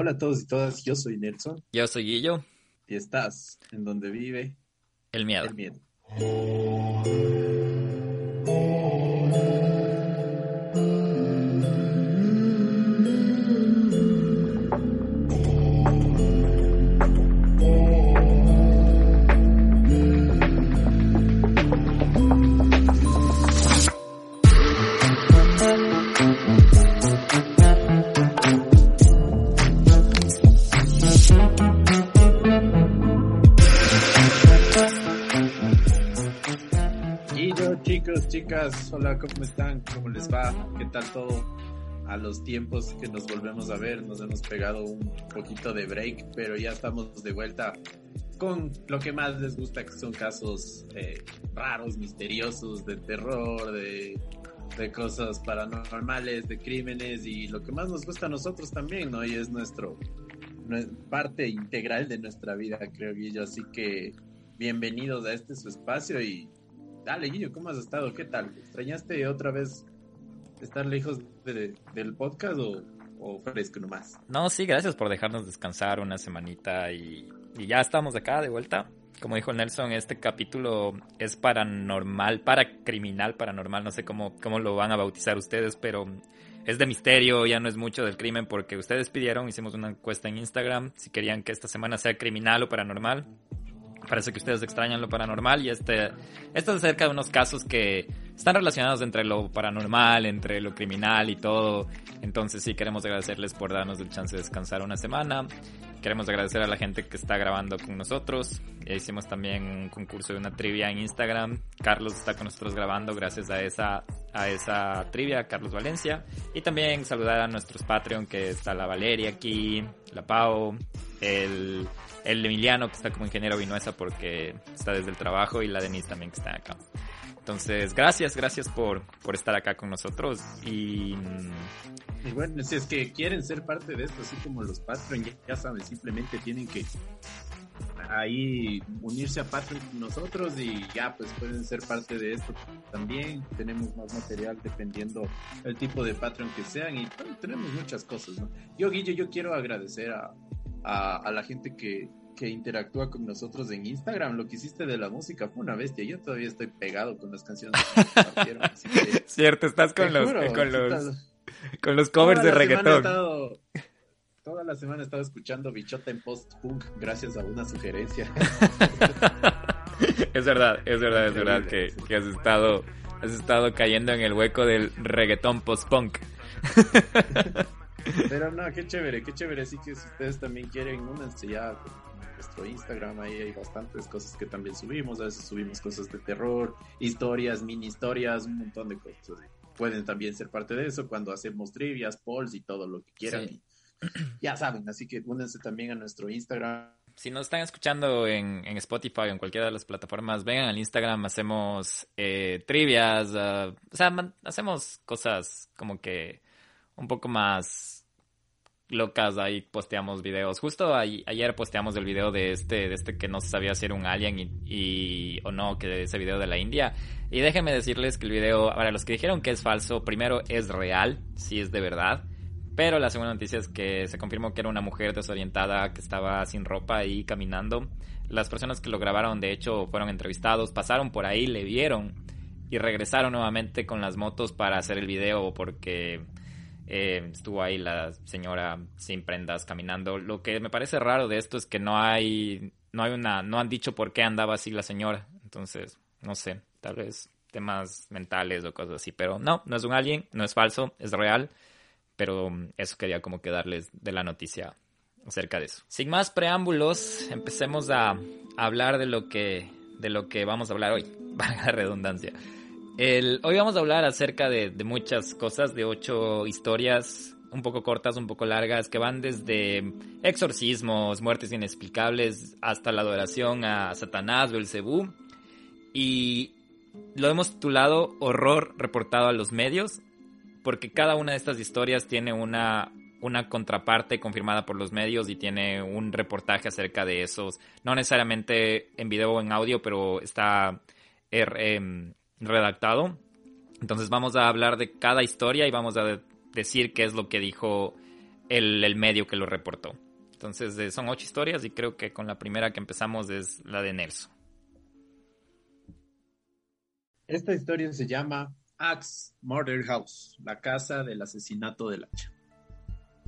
Hola a todos y todas, yo soy Nelson. Yo soy Guillo. Y estás en donde vive el miedo. El miedo. Chicas, hola, ¿cómo están? ¿Cómo les va? ¿Qué tal todo? A los tiempos que nos volvemos a ver, nos hemos pegado un poquito de break, pero ya estamos de vuelta con lo que más les gusta, que son casos eh, raros, misteriosos, de terror, de, de cosas paranormales, de crímenes y lo que más nos gusta a nosotros también, ¿no? Y es nuestro, parte integral de nuestra vida, creo, yo Así que bienvenidos a este su espacio y Dale, Guillo, ¿cómo has estado? ¿Qué tal? ¿Extrañaste otra vez estar lejos del podcast o, fresco nomás? No, sí, gracias por dejarnos descansar una semanita y, ya estamos acá de vuelta. Como dijo Nelson, este capítulo es paranormal, para criminal, paranormal, no sé cómo, cómo lo van a bautizar ustedes, pero es de misterio, ya no es mucho del crimen porque ustedes pidieron, hicimos una encuesta en Instagram si querían que esta semana sea criminal o paranormal. Parece que ustedes extrañan lo paranormal y este, esto es acerca de unos casos que están relacionados entre lo paranormal, entre lo criminal y todo. Entonces sí queremos agradecerles por darnos el chance de descansar una semana. Queremos agradecer a la gente que está grabando con nosotros. hicimos también un concurso de una trivia en Instagram. Carlos está con nosotros grabando gracias a esa, a esa trivia, Carlos Valencia. Y también saludar a nuestros Patreon que está la Valeria aquí, la Pau, el el Emiliano que está como ingeniero Vinuesa porque está desde el trabajo y la Denise también que está acá. Entonces, gracias, gracias por, por estar acá con nosotros y... Bueno, si es que quieren ser parte de esto, así como los Patreon, ya, saben, simplemente tienen que ahí unirse a Patreon con nosotros y ya pues pueden ser parte de esto también. Tenemos más material dependiendo el tipo de Patreon que sean y tenemos muchas cosas, ¿no? Yo, Guillo, yo quiero agradecer a, a, la gente que, que interactúa con nosotros en Instagram. Lo que hiciste de la música fue una bestia. Yo todavía estoy pegado con las canciones que Cierto, estás con los, con los, con los covers de reggaetón. toda la semana he estado escuchando Bichota en post-punk gracias a una sugerencia. es verdad, es verdad, es verdad que, que, has estado has estado cayendo en el hueco del reggaetón post-punk. Pero no, qué chévere, qué chévere. Así que si ustedes también quieren, únanse ya nuestro Instagram. Ahí hay bastantes cosas que también subimos. A veces subimos cosas de terror, historias, mini historias, un montón de cosas. Pueden también ser parte de eso cuando hacemos trivias, polls y todo lo que quieran. ya saben, así que únanse también a nuestro Instagram. Si nos están escuchando en, Spotify o en cualquiera de las plataformas, vengan al Instagram, hacemos eh, trivias, ah, o sea, hacemos cosas como que un poco más locas, ahí posteamos videos. Justo ayer posteamos el video de este, de este que no se sabía si era un alien y, o no, que ese video de la India. Y déjenme decirles que el video, para los que dijeron que es falso, primero es real, sí es de verdad. Pero la segunda noticia es que se confirmó que era una mujer desorientada que estaba sin ropa ahí caminando. Las personas que lo grabaron, de hecho, fueron entrevistados, pasaron por ahí, le vieron y regresaron nuevamente con las motos para hacer el video porque eh, estuvo ahí la señora sin prendas caminando. Lo que me parece raro de esto es que no hay, no hay una, no han dicho por qué andaba así la señora. Entonces, no sé, tal vez temas mentales o cosas así. Pero no, no es un alien, no es falso, es real. Pero eso quería como que darles de la noticia acerca de eso. Sin más preámbulos, empecemos a hablar de lo que, de lo que vamos a hablar hoy. Valga la redundancia hoy vamos a hablar acerca de, muchas cosas, de ocho historias un poco cortas, un poco largas, que van desde exorcismos, muertes inexplicables, hasta la adoración a Satanás, Belcebú. Y lo hemos titulado Horror reportado a los medios, porque cada una de estas historias tiene una, una contraparte confirmada por los medios y tiene un reportaje acerca de esos, no necesariamente en video o en audio, pero está er, em, redactado. Entonces vamos a hablar de cada historia y vamos a decir qué es lo que dijo el, el medio que lo reportó. Entonces son ocho historias y creo que con la primera que empezamos es la de Nelson. Esta historia se llama Axe Murder House, la casa del asesinato del hacha.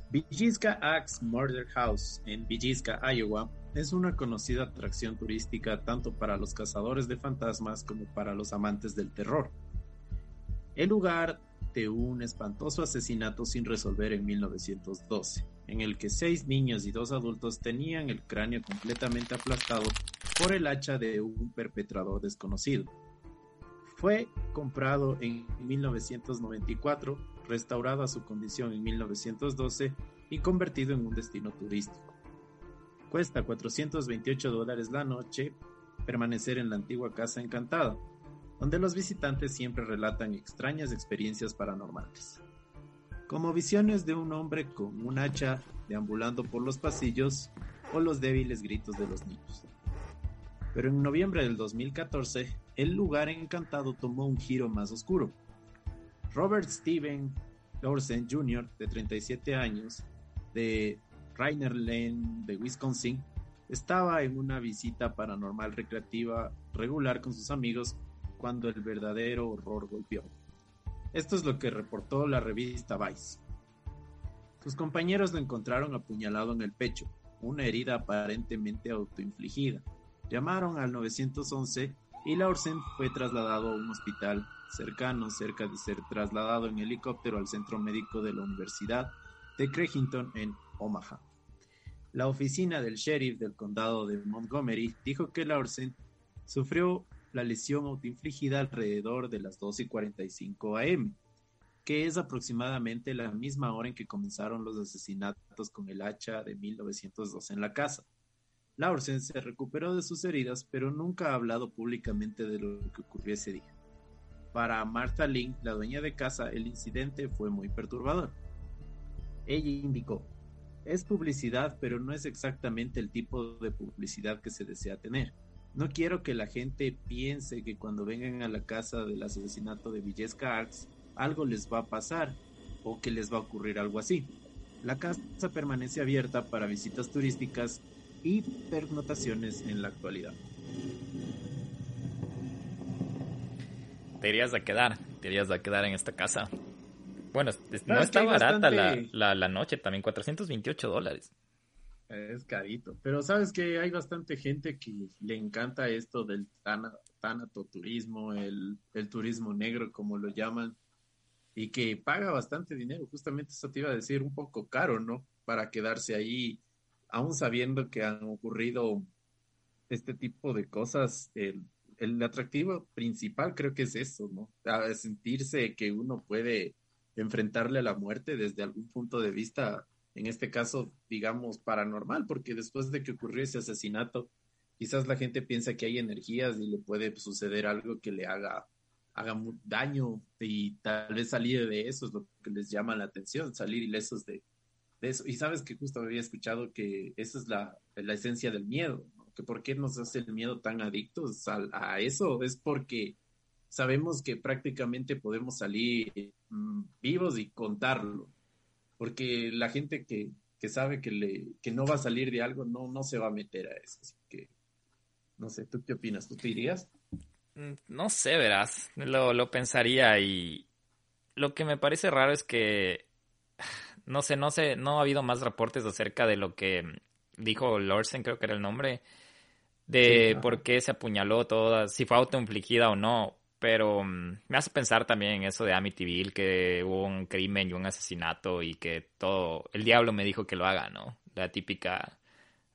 Villisca Axe Murder House en Villisca, Iowa, es una conocida atracción turística tanto para los cazadores de fantasmas como para los amantes del terror. El lugar de un espantoso asesinato sin resolver en 1912, en el que seis niños y dos adultos tenían el cráneo completamente aplastado por el hacha de un perpetrador desconocido. Fue comprado en 1994, restaurado a su condición en 1912 y convertido en un destino turístico. Cuesta 428 dólares la noche permanecer en la antigua casa encantada, donde los visitantes siempre relatan extrañas experiencias paranormales, como visiones de un hombre con un hacha deambulando por los pasillos o los débiles gritos de los niños. Pero en noviembre del 2014, el lugar encantado tomó un giro más oscuro. Robert Steven Lorsen Jr., de 37 años, de Rainer Lane, de Wisconsin, estaba en una visita paranormal recreativa regular con sus amigos cuando el verdadero horror golpeó. Esto es lo que reportó la revista Vice. Sus compañeros lo encontraron apuñalado en el pecho, una herida aparentemente autoinfligida. Llamaron al 911 y Laursen fue trasladado a un hospital cercano, cerca de ser trasladado en helicóptero al centro médico de la Universidad de Crehington en Omaha. La oficina del sheriff del condado de Montgomery dijo que Laursen sufrió la lesión autoinfligida alrededor de las 2 y 45 am, que es aproximadamente la misma hora en que comenzaron los asesinatos con el hacha de 1902 en la casa. Laursen se recuperó de sus heridas, pero nunca ha hablado públicamente de lo que ocurrió ese día. Para Martha Link, la dueña de casa, el incidente fue muy perturbador. Ella indicó, es publicidad, pero no es exactamente el tipo de publicidad que se desea tener. No quiero que la gente piense que cuando vengan a la casa del asesinato de Villesca Arts, algo les va a pasar o que les va a ocurrir algo así. La casa permanece abierta para visitas turísticas y pernotaciones en la actualidad. Te irías a quedar, te irías a quedar en esta casa. Bueno, no está barata la, la, noche también, 428 dólares. Es carito, pero sabes que hay bastante gente que le encanta esto del tanatoturismo, el, el turismo negro, como lo llaman, y que paga bastante dinero. Justamente eso te iba a decir, un poco caro, ¿no? Para quedarse ahí aún sabiendo que han ocurrido este tipo de cosas, el, atractivo principal creo que es eso, ¿no? sentirse que uno puede enfrentarle a la muerte desde algún punto de vista, en este caso, digamos, paranormal, porque después de que ocurrió ese asesinato, quizás la gente piensa que hay energías y le puede suceder algo que le haga, haga daño y tal vez salir de eso es lo que les llama la atención, salir ilesos de, eso. Y sabes que justo había escuchado que esa es la, esencia del miedo, que por qué nos hace el miedo tan adictos a, eso, es porque sabemos que prácticamente podemos salir mm, vivos y contarlo, porque la gente que, que sabe que, le, que no va a salir de algo no, no se va a meter a eso. Así que, no sé, ¿tú qué opinas? ¿Tú te irías? Mm, no sé, verás, lo, lo pensaría y lo que me parece raro es que no sé, no sé, no ha habido más reportes acerca de lo que dijo Lorsen, creo que era el nombre, de por qué se apuñaló toda, si fue autoinfligida o no. Pero mm, me hace pensar también en eso de Amityville, que hubo un crimen y un asesinato y que todo, el diablo me dijo que lo haga, ¿no? La típica,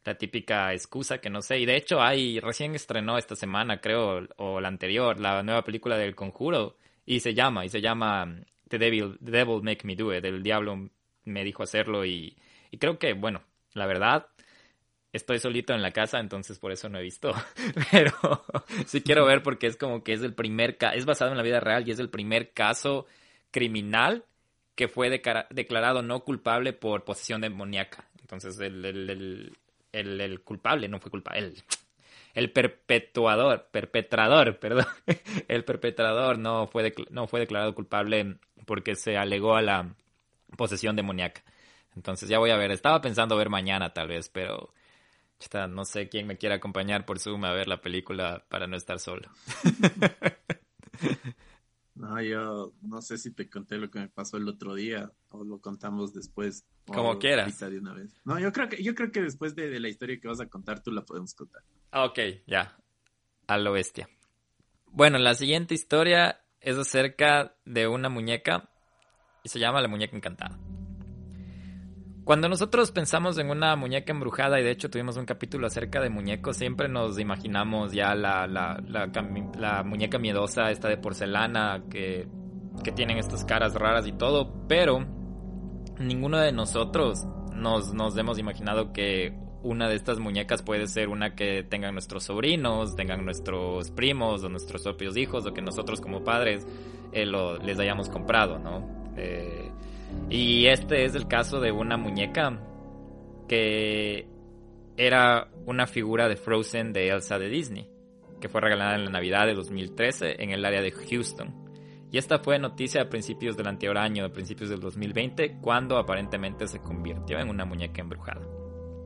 la típica excusa que no sé. Y de hecho hay, recién estrenó esta semana, creo, o la anterior, la nueva película del Conjuro y se llama, y se llama The Devil, The Devil Make Me Do It, el diablo me dijo hacerlo y, creo que, bueno, la verdad, estoy solito en la casa, entonces por eso no he visto. Pero sí quiero ver porque es como que es el primer caso, es basado en la vida real y es el primer caso criminal que fue declarado no culpable por posesión demoníaca. Entonces el, culpable no fue culpable, el, el perpetuador, perpetrador, perdón, el perpetrador no fue, no fue declarado culpable porque se alegó a la posesión demoníaca. Entonces ya voy a ver. Estaba pensando ver mañana tal vez, pero no sé quién me quiere acompañar por Zoom a ver la película para no estar solo. no, yo no sé si te conté lo que me pasó el otro día o lo contamos después. Como quieras. De una vez. No, yo creo que, yo creo que después de, la historia que vas a contar tú la podemos contar. Ah, ok, ya. A lo bestia. Bueno, la siguiente historia es acerca de una muñeca y se llama La Muñeca Encantada. Cuando nosotros pensamos en una muñeca embrujada, y de hecho tuvimos un capítulo acerca de muñecos, siempre nos imaginamos ya la, la, la, muñeca miedosa, esta de porcelana, que, que tienen estas caras raras y todo, pero ninguno de nosotros nos, nos hemos imaginado que una de estas muñecas puede ser una que tengan nuestros sobrinos, tengan nuestros primos o nuestros propios hijos, o que nosotros como padres eh, lo, les hayamos comprado, ¿no? Eh, y este es el caso de una muñeca que era una figura de Frozen de Elsa de Disney, que fue regalada en la Navidad de 2013 en el área de Houston. Y esta fue noticia a principios del anterior año, a principios del 2020, cuando aparentemente se convirtió en una muñeca embrujada.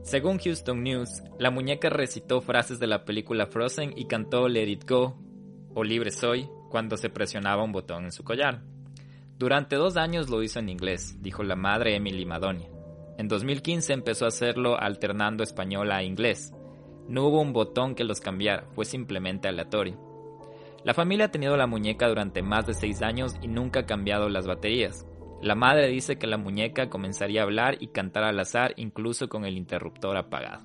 Según Houston News, la muñeca recitó frases de la película Frozen y cantó Let It Go o Libre Soy cuando se presionaba un botón en su collar. Durante dos años lo hizo en inglés, dijo la madre Emily Madonia. En 2015 empezó a hacerlo alternando español a inglés. No hubo un botón que los cambiara, fue simplemente aleatorio. La familia ha tenido la muñeca durante más de seis años y nunca ha cambiado las baterías. La madre dice que la muñeca comenzaría a hablar y cantar al azar incluso con el interruptor apagado.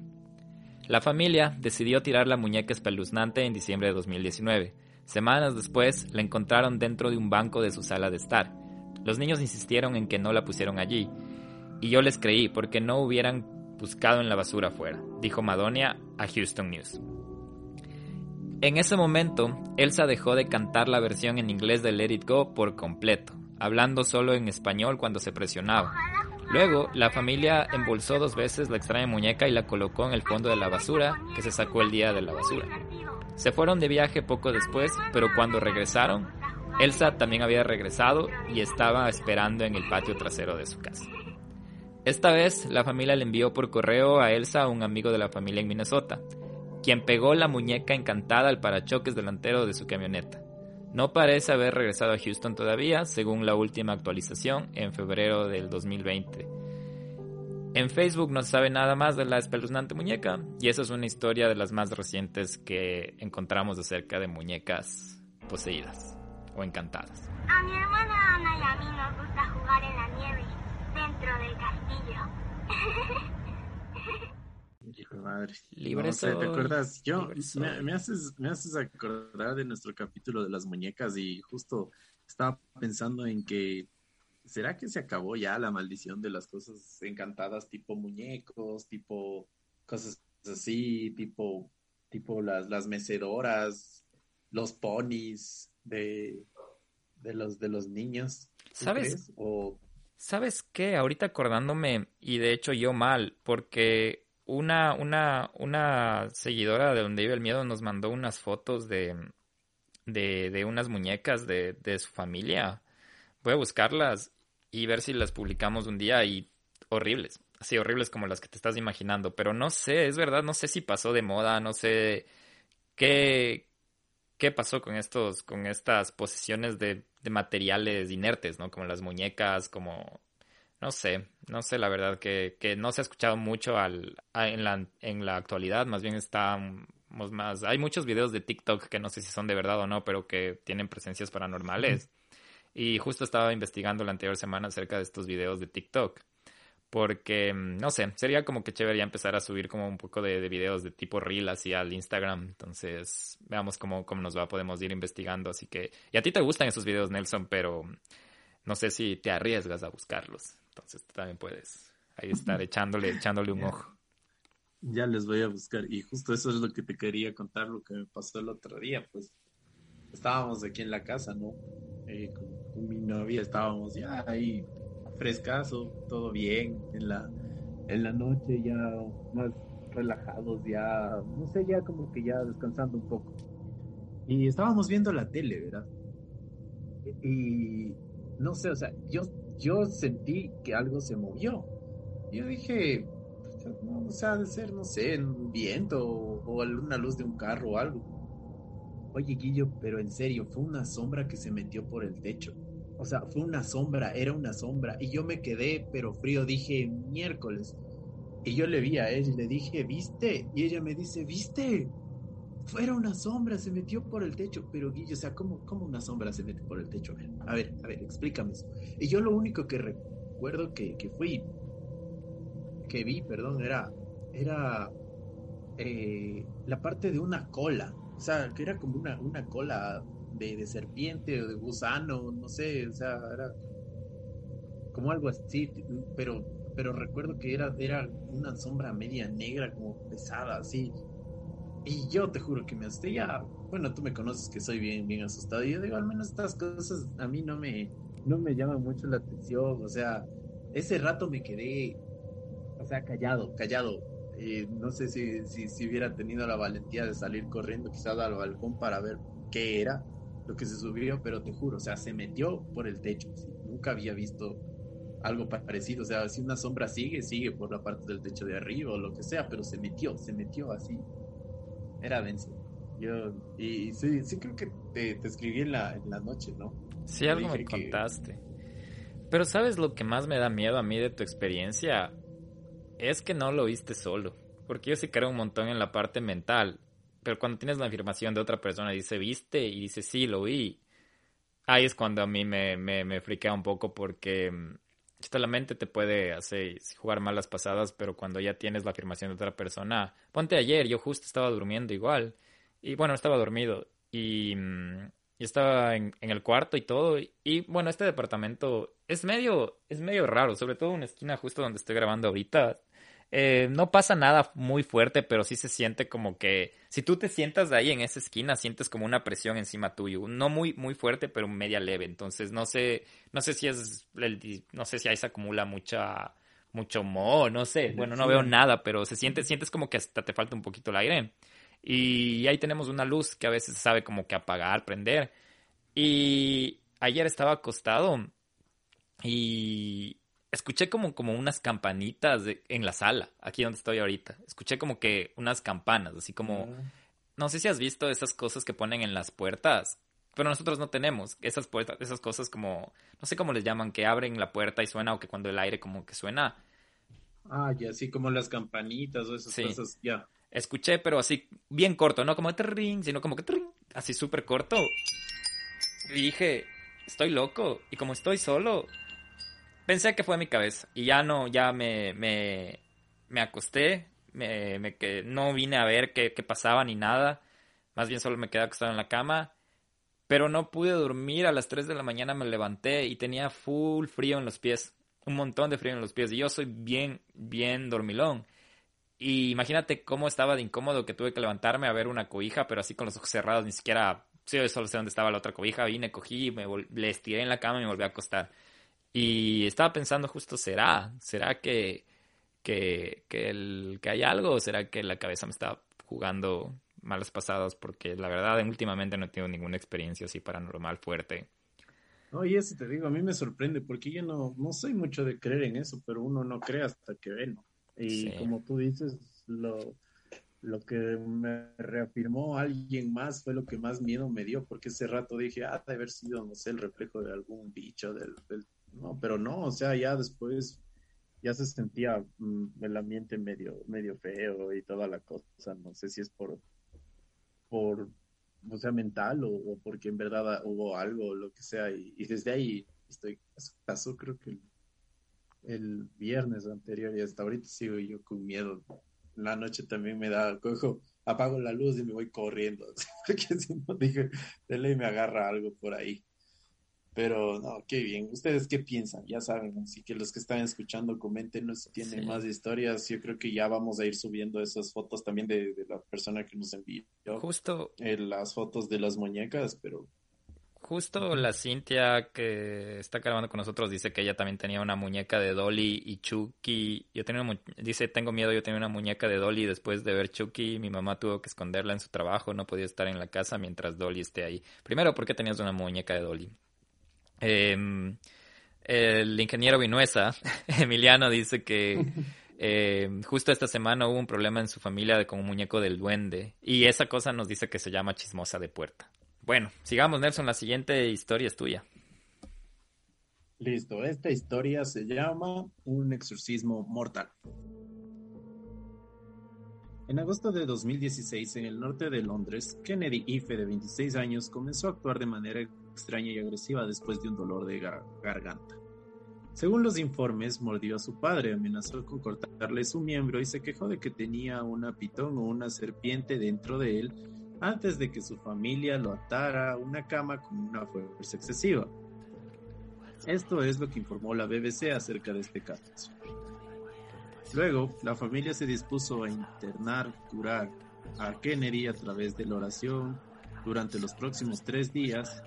La familia decidió tirar la muñeca espeluznante en diciembre de 2019. Semanas después la encontraron dentro de un banco de su sala de estar los niños insistieron en que no la pusieron allí, y yo les creí porque no hubieran buscado en la basura afuera, dijo Madonia a Houston News. En ese momento, Elsa dejó de cantar la versión en inglés de Let It Go por completo, hablando solo en español cuando se presionaba. Luego, la familia embolsó dos veces la extraña muñeca y la colocó en el fondo de la basura que se sacó el día de la basura. Se fueron de viaje poco después, pero cuando regresaron, Elsa también había regresado y estaba esperando en el patio trasero de su casa. Esta vez la familia le envió por correo a Elsa a un amigo de la familia en Minnesota, quien pegó la muñeca encantada al parachoques delantero de su camioneta. No parece haber regresado a Houston todavía, según la última actualización en febrero del 2020. En Facebook no se sabe nada más de la espeluznante muñeca, y esa es una historia de las más recientes que encontramos acerca de muñecas poseídas o encantadas. A mi hermana Ana y a mí nos gusta jugar en la nieve dentro del castillo. Hijo de madre. Libre ¿te acuerdas? Yo, me, haces, me haces acordar de nuestro capítulo de las muñecas y justo estaba pensando en que ¿será que se acabó ya la maldición de las cosas encantadas tipo muñecos, tipo cosas así, tipo, tipo las, las mecedoras, los ponis, de, de, los, de los niños. ¿Sabes? O... ¿Sabes qué? Ahorita acordándome, y de hecho yo mal, porque una, una, una seguidora de donde vive el miedo nos mandó unas fotos de, de, de unas muñecas de, de su familia. Voy a buscarlas y ver si las publicamos un día y horribles. Así horribles como las que te estás imaginando. Pero no sé, es verdad, no sé si pasó de moda, no sé qué, qué pasó con estos, con estas posiciones de, materiales inertes, ¿no? Como las muñecas, como no sé, no sé la verdad que, que no se ha escuchado mucho al, en, la, en la actualidad, más bien estamos más, hay muchos videos de TikTok que no sé si son de verdad o no, pero que tienen presencias paranormales. Y justo estaba investigando la anterior semana acerca de estos videos de TikTok porque, mm, no sé, sería como que chévere ya empezar a subir como un poco de, videos de tipo reel así al Instagram. Entonces, veamos cómo, cómo nos va, podemos ir investigando. Así que, y a ti te gustan esos videos, Nelson, pero no sé si te arriesgas a buscarlos. Entonces, también puedes ahí estar echándole, echándole un ojo. Ya les voy a buscar. Y justo eso es lo que te quería contar, lo que me pasó el otro día. Pues estábamos aquí en la casa, ¿no? Eh, con mi novia estábamos ya ahí frescazo, todo bien, en la, en la noche ya más relajados, ya, no sé, ya como que ya descansando un poco. Y estábamos viendo la tele, ¿verdad? Y no sé, o sea, yo, yo sentí que algo se movió. Yo dije, o sea, de ser, no sé, un viento o, o una luz de un carro o algo. Oye, Guillo, pero en serio, fue una sombra que se metió por el techo. O sea, fue una sombra, era una sombra. Y yo me quedé, pero frío, dije, miércoles. Y yo le vi a ella y le dije, ¿viste? Y ella me dice, ¿viste? Fuera una sombra, se metió por el techo. Pero Guillo, o sea, ¿cómo, cómo una sombra se mete por el techo? A ver, a ver, a explícame eso. Y yo lo único que recuerdo que, que fui, que vi, perdón, era, era eh, la parte de una cola. O sea, que era como una, una cola de, de, serpiente o de gusano, no sé, o sea, era como algo así, pero, pero recuerdo que era, era una sombra media negra, como pesada, así. Y yo te juro que me asusté ya, bueno, tú me conoces que soy bien, bien asustado, y yo digo, al menos estas cosas a mí no me, no me llaman mucho la atención, o sea, ese rato me quedé, o sea, callado, callado. Eh, no sé si, si, si hubiera tenido la valentía de salir corriendo quizás al balcón para ver qué era, lo que se subió, pero te juro, o sea, se metió por el techo. ¿sí? Nunca había visto algo parecido. O sea, si una sombra sigue, sigue por la parte del techo de arriba o lo que sea, pero se metió, se metió así. Era denso. Yo, y sí, sí creo que te, te escribí en la, en la noche, ¿no? Sí, algo me contaste. Que... Pero ¿sabes lo que más me da miedo a mí de tu experiencia? Es que no lo viste solo. Porque yo sí creo un montón en la parte mental pero cuando tienes la afirmación de otra persona y dice, ¿viste? Y dice, sí, lo vi. Ahí es cuando a mí me, me, me friquea un poco porque esta la mente te puede hacer jugar malas pasadas, pero cuando ya tienes la afirmación de otra persona, ponte ayer, yo justo estaba durmiendo igual. Y bueno, estaba dormido. Y, y estaba en, en, el cuarto y todo. Y bueno, este departamento es medio, es medio raro, sobre todo una esquina justo donde estoy grabando ahorita. Eh, no pasa nada muy fuerte, pero sí se siente como que si tú te sientas ahí en esa esquina, sientes como una presión encima tuyo, no muy muy fuerte, pero media leve. Entonces no sé, no sé si es, el, no sé si ahí se acumula mucha mucho moho, no sé. Bueno, no veo nada, pero se siente, sientes como que hasta te falta un poquito el aire. Y ahí tenemos una luz que a veces sabe como que apagar, prender. Y ayer estaba acostado y escuché como, como unas campanitas en la sala, aquí donde estoy ahorita. Escuché como que unas campanas, así como... No sé si has visto esas cosas que ponen en las puertas, pero nosotros no tenemos esas puertas, esas cosas como, no sé cómo les llaman, que abren la puerta y suena o que cuando el aire como que suena. Ah, ya, así como las campanitas o esas sí. cosas, ya. Escuché, pero así bien corto, no como tring, sino como que tring, así súper corto. Y dije, estoy loco, y como estoy solo, pensé que fue mi cabeza y ya no, ya me, me, me acosté, me, no vine a ver qué, qué, pasaba ni nada, más bien solo me quedé acostado en la cama, pero no pude dormir, a las 3 de la mañana me levanté y tenía full frío en los pies, un montón de frío en los pies y yo soy bien, bien dormilón. Y imagínate cómo estaba de incómodo que tuve que levantarme a ver una cobija, pero así con los ojos cerrados, ni siquiera, sí, solo sé dónde estaba la otra cobija, vine, cogí, me le estiré en la cama y me volví a acostar. Y estaba pensando justo, ¿será? ¿Será que, que, que, el, que hay algo? ¿O será que la cabeza me está jugando malas pasadas? Porque la verdad, últimamente no tengo ninguna experiencia así paranormal fuerte. No, y eso te digo, a mí me sorprende, porque yo no, no soy mucho de creer en eso, pero uno no cree hasta que ve, ¿no? Y sí. como tú dices, lo, lo que me reafirmó alguien más fue lo que más miedo me dio, porque ese rato dije, ah, de haber sido, no sé, el reflejo de algún bicho, del, del no, pero no, o sea, ya después ya se sentía mm, el ambiente medio, medio feo y toda la cosa. No sé si es por, por o sea, mental o, porque en verdad hubo algo o lo que sea. Y, desde ahí estoy, pasó creo que el, el, viernes anterior y hasta ahorita sigo yo con miedo. La noche también me da, cojo, apago la luz y me voy corriendo. Porque si no, dije, de ley me agarra algo por ahí. Pero no, qué bien. ¿Ustedes qué piensan? Ya saben, así que los que están escuchando, coméntenos si tienen sí. más historias. Yo creo que ya vamos a ir subiendo esas fotos también de, de la persona que nos envió. Justo. Eh, las fotos de las muñecas, pero. Justo la Cintia que está grabando con nosotros dice que ella también tenía una muñeca de Dolly y Chucky. Yo tenía una, dice, tengo miedo, yo tenía una muñeca de Dolly después de ver Chucky. Mi mamá tuvo que esconderla en su trabajo, no podía estar en la casa mientras Dolly esté ahí. Primero, ¿por qué tenías una muñeca de Dolly? Eh, el ingeniero Vinuesa, Emiliano, dice que eh, justo esta semana hubo un problema en su familia con un muñeco del duende. Y esa cosa nos dice que se llama chismosa de puerta. Bueno, sigamos, Nelson. La siguiente historia es tuya. Listo, esta historia se llama Un exorcismo mortal. En agosto de 2016, en el norte de Londres, Kennedy Ife, de 26 años, comenzó a actuar de manera extraña y agresiva después de un dolor de garganta. Según los informes, mordió a su padre, amenazó con cortarle su miembro y se quejó de que tenía una pitón o una serpiente dentro de él antes de que su familia lo atara a una cama con una fuerza excesiva. Esto es lo que informó la BBC acerca de este caso. Luego, la familia se dispuso a internar, curar a Kennedy a través de la oración durante los próximos tres días.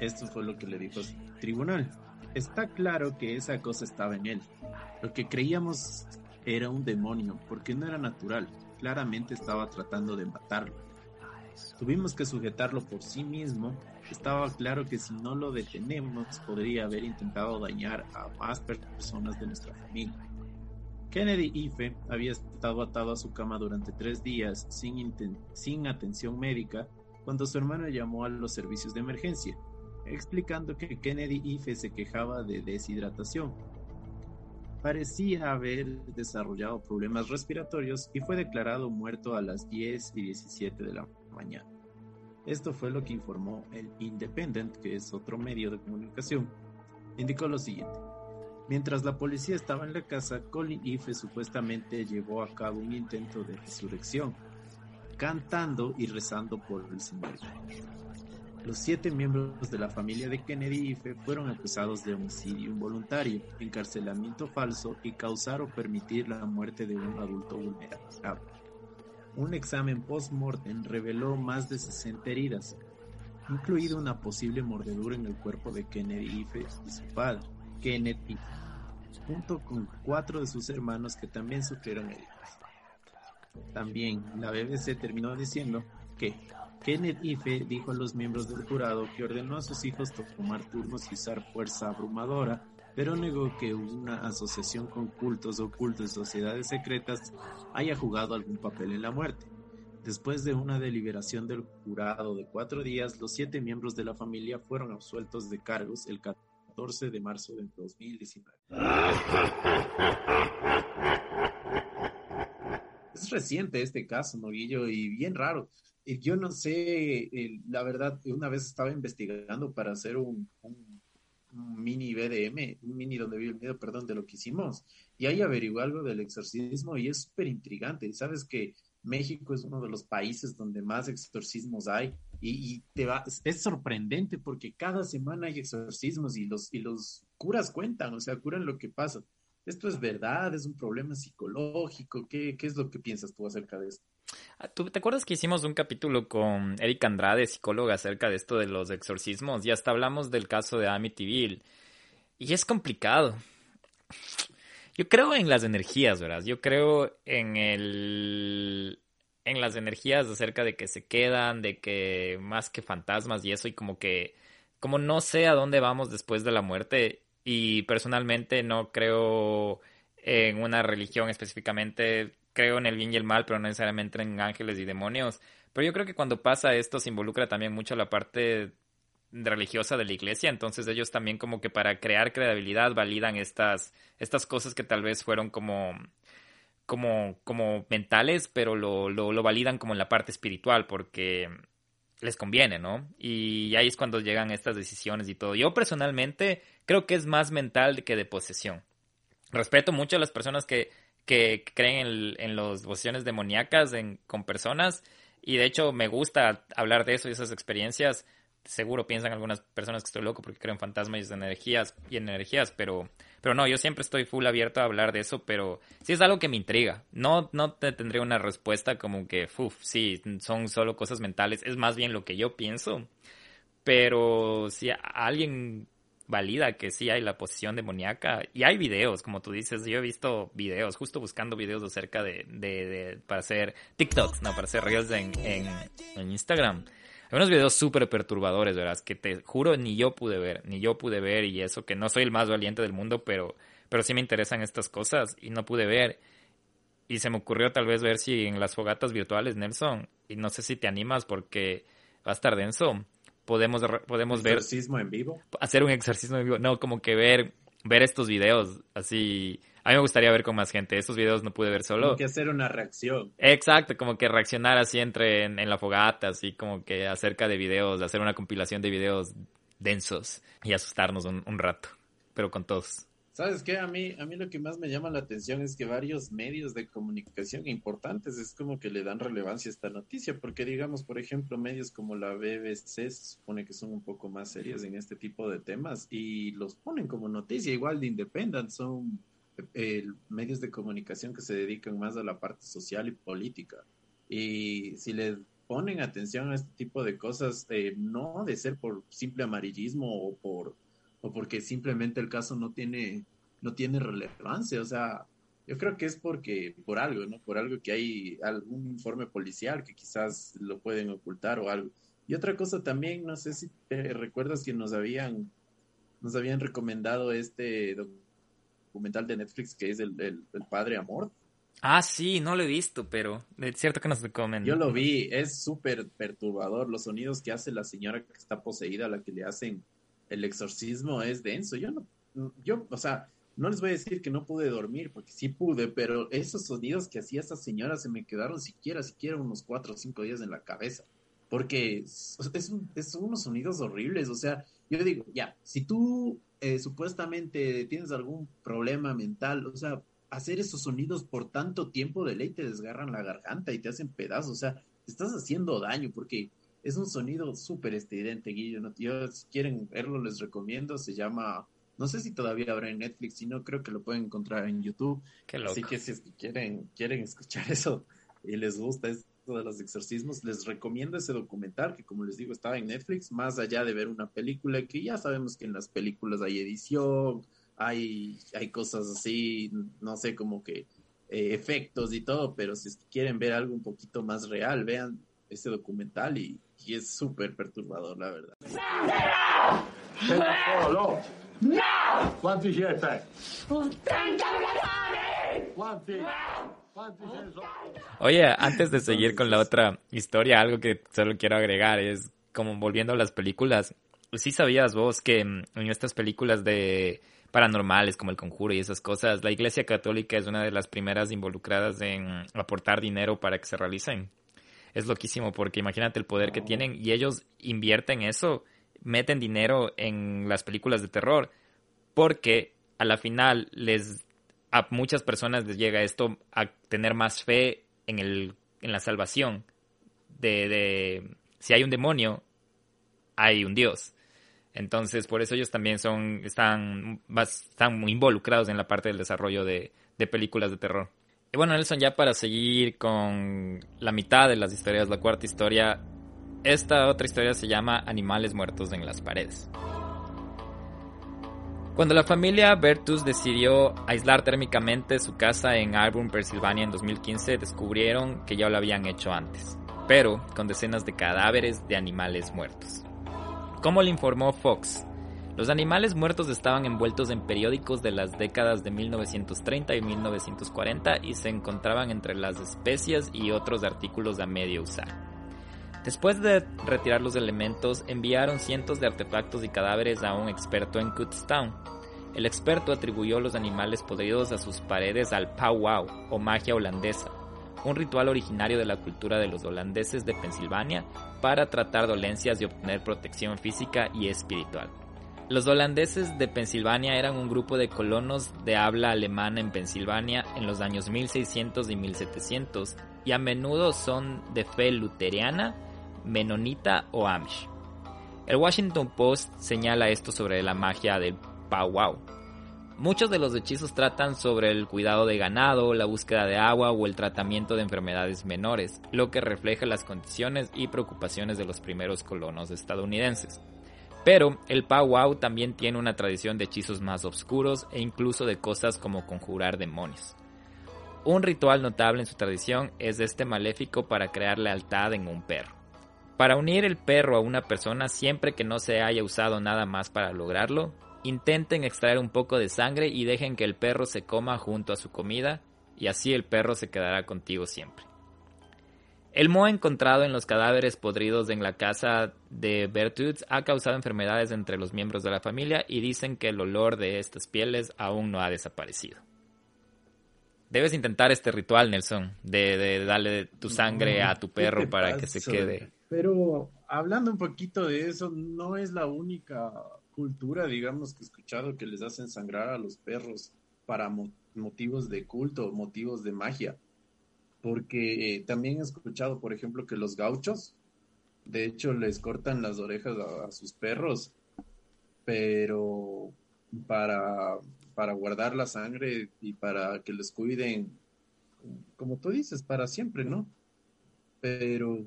Esto fue lo que le dijo tribunal. Está claro que esa cosa estaba en él. Lo que creíamos era un demonio, porque no era natural. Claramente estaba tratando de matarlo. Tuvimos que sujetarlo por sí mismo. Estaba claro que si no lo detenemos podría haber intentado dañar a más personas de nuestra familia. Kennedy Ife había estado atado a su cama durante tres días sin, sin atención médica cuando su hermano llamó a los servicios de emergencia, explicando que Kennedy Ife se quejaba de deshidratación. Parecía haber desarrollado problemas respiratorios y fue declarado muerto a las 10 y 17 de la mañana. Esto fue lo que informó el Independent, que es otro medio de comunicación. Indicó lo siguiente. Mientras la policía estaba en la casa, Colin Ife supuestamente llevó a cabo un intento de resurrección, cantando y rezando por el Señor. Los siete miembros de la familia de Kennedy Ife fueron acusados de homicidio involuntario, encarcelamiento falso y causar o permitir la muerte de un adulto vulnerable. Un examen post-mortem reveló más de 60 heridas, incluido una posible mordedura en el cuerpo de Kennedy Ife y su padre. Kenneth junto con cuatro de sus hermanos que también sufrieron heridas. También la BBC terminó diciendo que Kenneth Ife dijo a los miembros del jurado que ordenó a sus hijos tomar turnos y usar fuerza abrumadora, pero negó que una asociación con cultos ocultos y sociedades secretas haya jugado algún papel en la muerte. Después de una deliberación del jurado de cuatro días, los siete miembros de la familia fueron absueltos de cargos el 14 de marzo de 2019. Es reciente este caso, Noguillo, y bien raro. Yo no sé, la verdad, una vez estaba investigando para hacer un, mini BDM, un mini donde vi el miedo, perdón, de lo que hicimos, y ahí averigué algo del exorcismo y es súper intrigante. Sabes que México es uno de los países donde más exorcismos hay y, te va, es sorprendente porque cada semana hay exorcismos y los, y los curas cuentan, o sea, curan lo que pasa. ¿Esto es verdad? ¿Es un problema psicológico? ¿Qué, qué es lo que piensas tú acerca de esto? Ah, ¿Tú te acuerdas que hicimos un capítulo con Eric Andrade, psicóloga, acerca de esto de los exorcismos? Y hasta hablamos del caso de Amityville. Y es complicado. Yo creo en las energías, ¿verdad? Yo creo en el en las energías acerca de que se quedan, de que más que fantasmas y eso y como que como no sé a dónde vamos después de la muerte y personalmente no creo en una religión específicamente, creo en el bien y el mal, pero no necesariamente en ángeles y demonios. Pero yo creo que cuando pasa esto se involucra también mucho la parte religiosa de la iglesia, entonces ellos también como que para crear credibilidad validan estas, estas cosas que tal vez fueron como, como, como mentales, pero lo, lo, lo validan como en la parte espiritual, porque les conviene, ¿no? Y ahí es cuando llegan estas decisiones y todo. Yo personalmente creo que es más mental que de posesión. Respeto mucho a las personas que, que creen en, en las posesiones demoníacas en, con personas y de hecho me gusta hablar de eso y esas experiencias seguro piensan algunas personas que estoy loco porque creo en fantasmas y en energías y en energías, pero, pero no, yo siempre estoy full abierto a hablar de eso, pero sí es algo que me intriga. No, no te tendré una respuesta como que, uff, sí, son solo cosas mentales, es más bien lo que yo pienso. Pero si alguien valida que sí hay la posición demoníaca y hay videos, como tú dices, yo he visto videos, justo buscando videos acerca de, de, de para hacer TikToks, no, para hacer reels en, en Instagram Hay unos videos súper perturbadores, ¿verdad? Que te juro ni yo pude ver, ni yo pude ver y eso que no soy el más valiente del mundo, pero, pero sí me interesan estas cosas y no pude ver. Y se me ocurrió tal vez ver si en las fogatas virtuales, Nelson, y no sé si te animas porque va a estar denso, podemos, podemos ver... ¿Exorcismo en vivo? Hacer un exorcismo en vivo. No, como que ver, ver estos videos así a mí me gustaría ver con más gente. Estos videos no pude ver solo. Como que hacer una reacción. Exacto, como que reaccionar así entre en, la fogata, así como que acerca de videos, hacer una compilación de videos densos y asustarnos un, rato, pero con todos. ¿Sabes qué? A mí, a mí lo que más me llama la atención es que varios medios de comunicación importantes es como que le dan relevancia a esta noticia, porque digamos, por ejemplo, medios como la BBC se supone que son un poco más serios en este tipo de temas y los ponen como noticia, igual de Independent, son eh, medios de comunicación que se dedican más a la parte social y política. Y si le ponen atención a este tipo de cosas, eh, no de ser por simple amarillismo o por o porque simplemente el caso no tiene no tiene relevancia, o sea, yo creo que es porque por algo, ¿no? Por algo que hay algún informe policial que quizás lo pueden ocultar o algo. Y otra cosa también, no sé si te recuerdas que nos habían nos habían recomendado este documental de Netflix que es el, el, Padre Amor. Ah, sí, no lo he visto, pero es cierto que nos recomiendo. Yo lo vi, es súper perturbador. Los sonidos que hace la señora que está poseída, la que le hacen el exorcismo, es denso. Yo no, yo, o sea, no les voy a decir que no pude dormir, porque sí pude, pero esos sonidos que hacía esa señora se me quedaron siquiera, siquiera unos cuatro o cinco días en la cabeza. Porque es, es, son unos sonidos horribles, o sea, yo digo, ya, si tú eh, supuestamente tienes algún problema mental, o sea, hacer esos sonidos por tanto tiempo de ley te desgarran la garganta y te hacen pedazos, o sea, te estás haciendo daño porque es un sonido súper estridente, Guillo. ¿no? Yo, si quieren verlo, les recomiendo, se llama, no sé si todavía habrá en Netflix, si no, creo que lo pueden encontrar en YouTube. Así que si es que quieren, quieren escuchar eso y les gusta, es de los exorcismos, les recomiendo ese documental que como les digo estaba en Netflix, más allá de ver una película que ya sabemos que en las películas hay edición, hay, hay cosas así, no sé, como que eh, efectos y todo, pero si quieren ver algo un poquito más real, vean ese documental y, y es súper perturbador, la verdad. Oye, antes de seguir con la otra historia, algo que solo quiero agregar es como volviendo a las películas. ¿Sí sabías vos que mm, en estas películas de paranormales como el conjuro y esas cosas, la Iglesia Católica es una de las primeras involucradas en aportar dinero para que se realicen? Es loquísimo porque imagínate el poder que tienen y ellos invierten eso, meten dinero en las películas de terror porque a la final les a muchas personas les llega esto a tener más fe en, el, en la salvación. De, de si hay un demonio, hay un Dios. Entonces, por eso ellos también son, están, están muy involucrados en la parte del desarrollo de, de películas de terror. Y bueno, Nelson, ya para seguir con la mitad de las historias, la cuarta historia, esta otra historia se llama Animales muertos en las paredes. Cuando la familia Bertus decidió aislar térmicamente su casa en Auburn, Pensilvania en 2015, descubrieron que ya lo habían hecho antes, pero con decenas de cadáveres de animales muertos. Como le informó Fox, los animales muertos estaban envueltos en periódicos de las décadas de 1930 y 1940 y se encontraban entre las especias y otros artículos a medio usar. Después de retirar los elementos, enviaron cientos de artefactos y cadáveres a un experto en Kutztown. El experto atribuyó los animales podridos a sus paredes al powwow o magia holandesa, un ritual originario de la cultura de los holandeses de Pensilvania para tratar dolencias y obtener protección física y espiritual. Los holandeses de Pensilvania eran un grupo de colonos de habla alemana en Pensilvania en los años 1600 y 1700 y a menudo son de fe luteriana menonita o Amish. El Washington Post señala esto sobre la magia del powwow. Muchos de los hechizos tratan sobre el cuidado de ganado, la búsqueda de agua o el tratamiento de enfermedades menores, lo que refleja las condiciones y preocupaciones de los primeros colonos estadounidenses. Pero el powwow también tiene una tradición de hechizos más oscuros e incluso de cosas como conjurar demonios. Un ritual notable en su tradición es este maléfico para crear lealtad en un perro. Para unir el perro a una persona siempre que no se haya usado nada más para lograrlo, intenten extraer un poco de sangre y dejen que el perro se coma junto a su comida y así el perro se quedará contigo siempre. El moho encontrado en los cadáveres podridos en la casa de Bertrudes ha causado enfermedades entre los miembros de la familia y dicen que el olor de estas pieles aún no ha desaparecido. Debes intentar este ritual, Nelson, de, darle tu sangre a tu perro para que se quede. Pero hablando un poquito de eso, no es la única cultura, digamos, que he escuchado que les hacen sangrar a los perros para motivos de culto, motivos de magia porque eh, también he escuchado, por ejemplo, que los gauchos, de hecho, les cortan las orejas a, sus perros, pero para, para guardar la sangre y para que les cuiden, como tú dices, para siempre, ¿no? Pero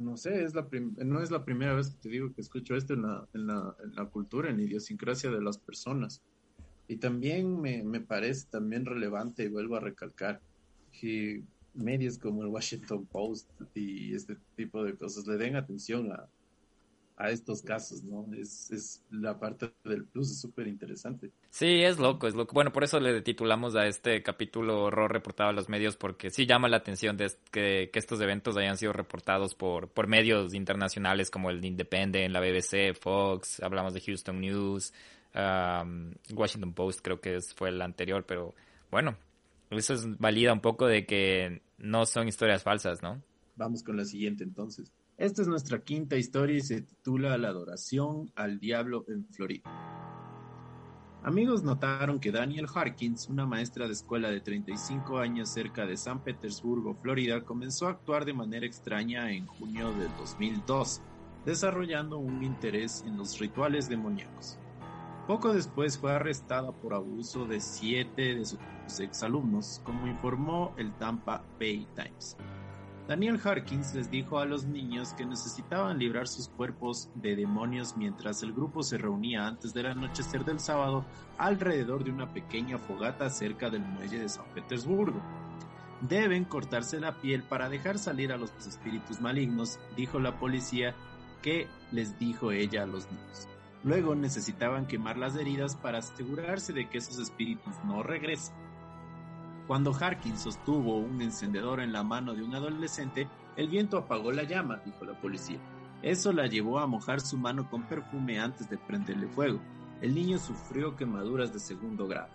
no sé, es la no es la primera vez que te digo que escucho esto en la, en la, cultura, en la idiosincrasia de las personas. Y también me, me parece también relevante, y vuelvo a recalcar, que medios como el Washington Post y este tipo de cosas le den atención a, a estos casos, ¿no? Es, es la parte del plus, es súper interesante. Sí, es loco, es loco. Bueno, por eso le titulamos a este capítulo horror reportado a los medios, porque sí llama la atención de que, que, estos eventos hayan sido reportados por, por medios internacionales como el Independent, la BBC, Fox, hablamos de Houston News, um, Washington Post creo que fue el anterior, pero bueno, eso es valida un poco de que no son historias falsas, ¿no? Vamos con la siguiente entonces. Esta es nuestra quinta historia y se titula La adoración al diablo en Florida. Amigos notaron que Daniel Harkins, una maestra de escuela de 35 años cerca de San Petersburgo, Florida, comenzó a actuar de manera extraña en junio de 2002, desarrollando un interés en los rituales demoníacos. Poco después fue arrestada por abuso de siete de sus exalumnos, como informó el Tampa Bay Times. Daniel Harkins les dijo a los niños que necesitaban librar sus cuerpos de demonios mientras el grupo se reunía antes del anochecer del sábado alrededor de una pequeña fogata cerca del muelle de San Petersburgo. Deben cortarse la piel para dejar salir a los espíritus malignos, dijo la policía que les dijo ella a los niños. Luego necesitaban quemar las heridas para asegurarse de que esos espíritus no regresen. Cuando Harkins sostuvo un encendedor en la mano de un adolescente, el viento apagó la llama, dijo la policía. Eso la llevó a mojar su mano con perfume antes de prenderle fuego. El niño sufrió quemaduras de segundo grado.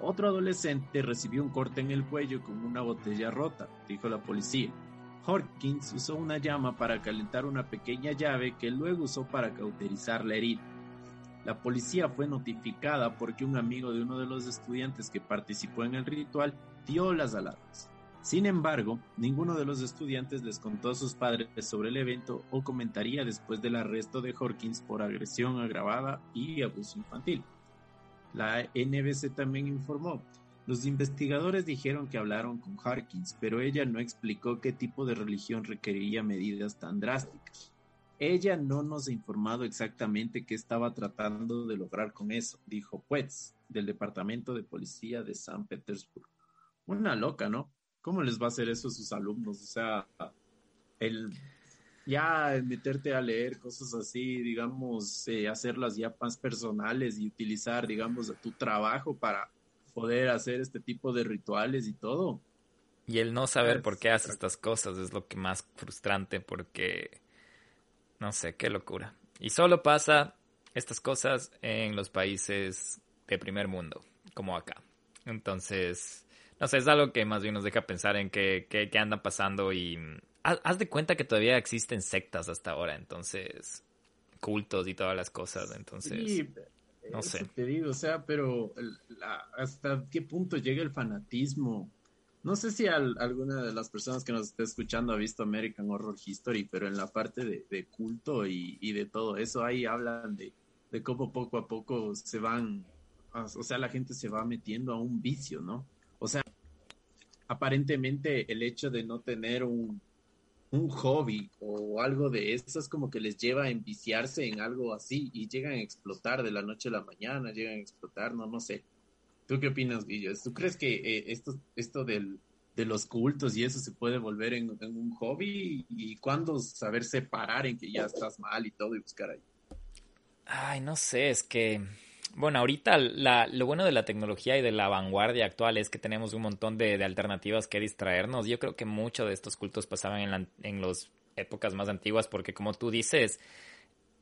Otro adolescente recibió un corte en el cuello con una botella rota, dijo la policía. Hawkins usó una llama para calentar una pequeña llave que luego usó para cauterizar la herida. La policía fue notificada porque un amigo de uno de los estudiantes que participó en el ritual dio las alarmas. Sin embargo, ninguno de los estudiantes les contó a sus padres sobre el evento o comentaría después del arresto de Hawkins por agresión agravada y abuso infantil. La NBC también informó los investigadores dijeron que hablaron con Harkins, pero ella no explicó qué tipo de religión requeriría medidas tan drásticas. Ella no nos ha informado exactamente qué estaba tratando de lograr con eso, dijo Puetz, del Departamento de Policía de San Petersburgo. Una loca, ¿no? ¿Cómo les va a hacer eso a sus alumnos? O sea, el ya meterte a leer cosas así, digamos, eh, hacerlas ya más personales y utilizar, digamos, tu trabajo para poder hacer este tipo de rituales y todo. Y el no saber por qué hace estas cosas es lo que más frustrante porque no sé, qué locura. Y solo pasa estas cosas en los países de primer mundo, como acá. Entonces, no sé, es algo que más bien nos deja pensar en qué, qué, qué anda pasando y haz de cuenta que todavía existen sectas hasta ahora, entonces, cultos y todas las cosas, entonces... No sé. te digo, o sea, pero hasta qué punto llega el fanatismo. No sé si alguna de las personas que nos está escuchando ha visto American Horror History, pero en la parte de, culto y, de todo eso, ahí hablan de, de cómo poco a poco se van, o sea, la gente se va metiendo a un vicio, ¿no? O sea, aparentemente el hecho de no tener un, un hobby o algo de eso es como que les lleva a enviciarse en algo así y llegan a explotar de la noche a la mañana, llegan a explotar, no, no sé. ¿Tú qué opinas, Guillo? ¿Tú crees que eh, esto, esto del, de los cultos y eso se puede volver en, un hobby y, cuándo saber separar en que ya estás mal y todo y buscar ahí. Ay, no sé, es que, bueno, ahorita lo bueno de la tecnología y de la vanguardia actual es que tenemos un montón de, alternativas que distraernos. Yo creo que muchos de estos cultos pasaban en, la, en las épocas más antiguas porque como tú dices,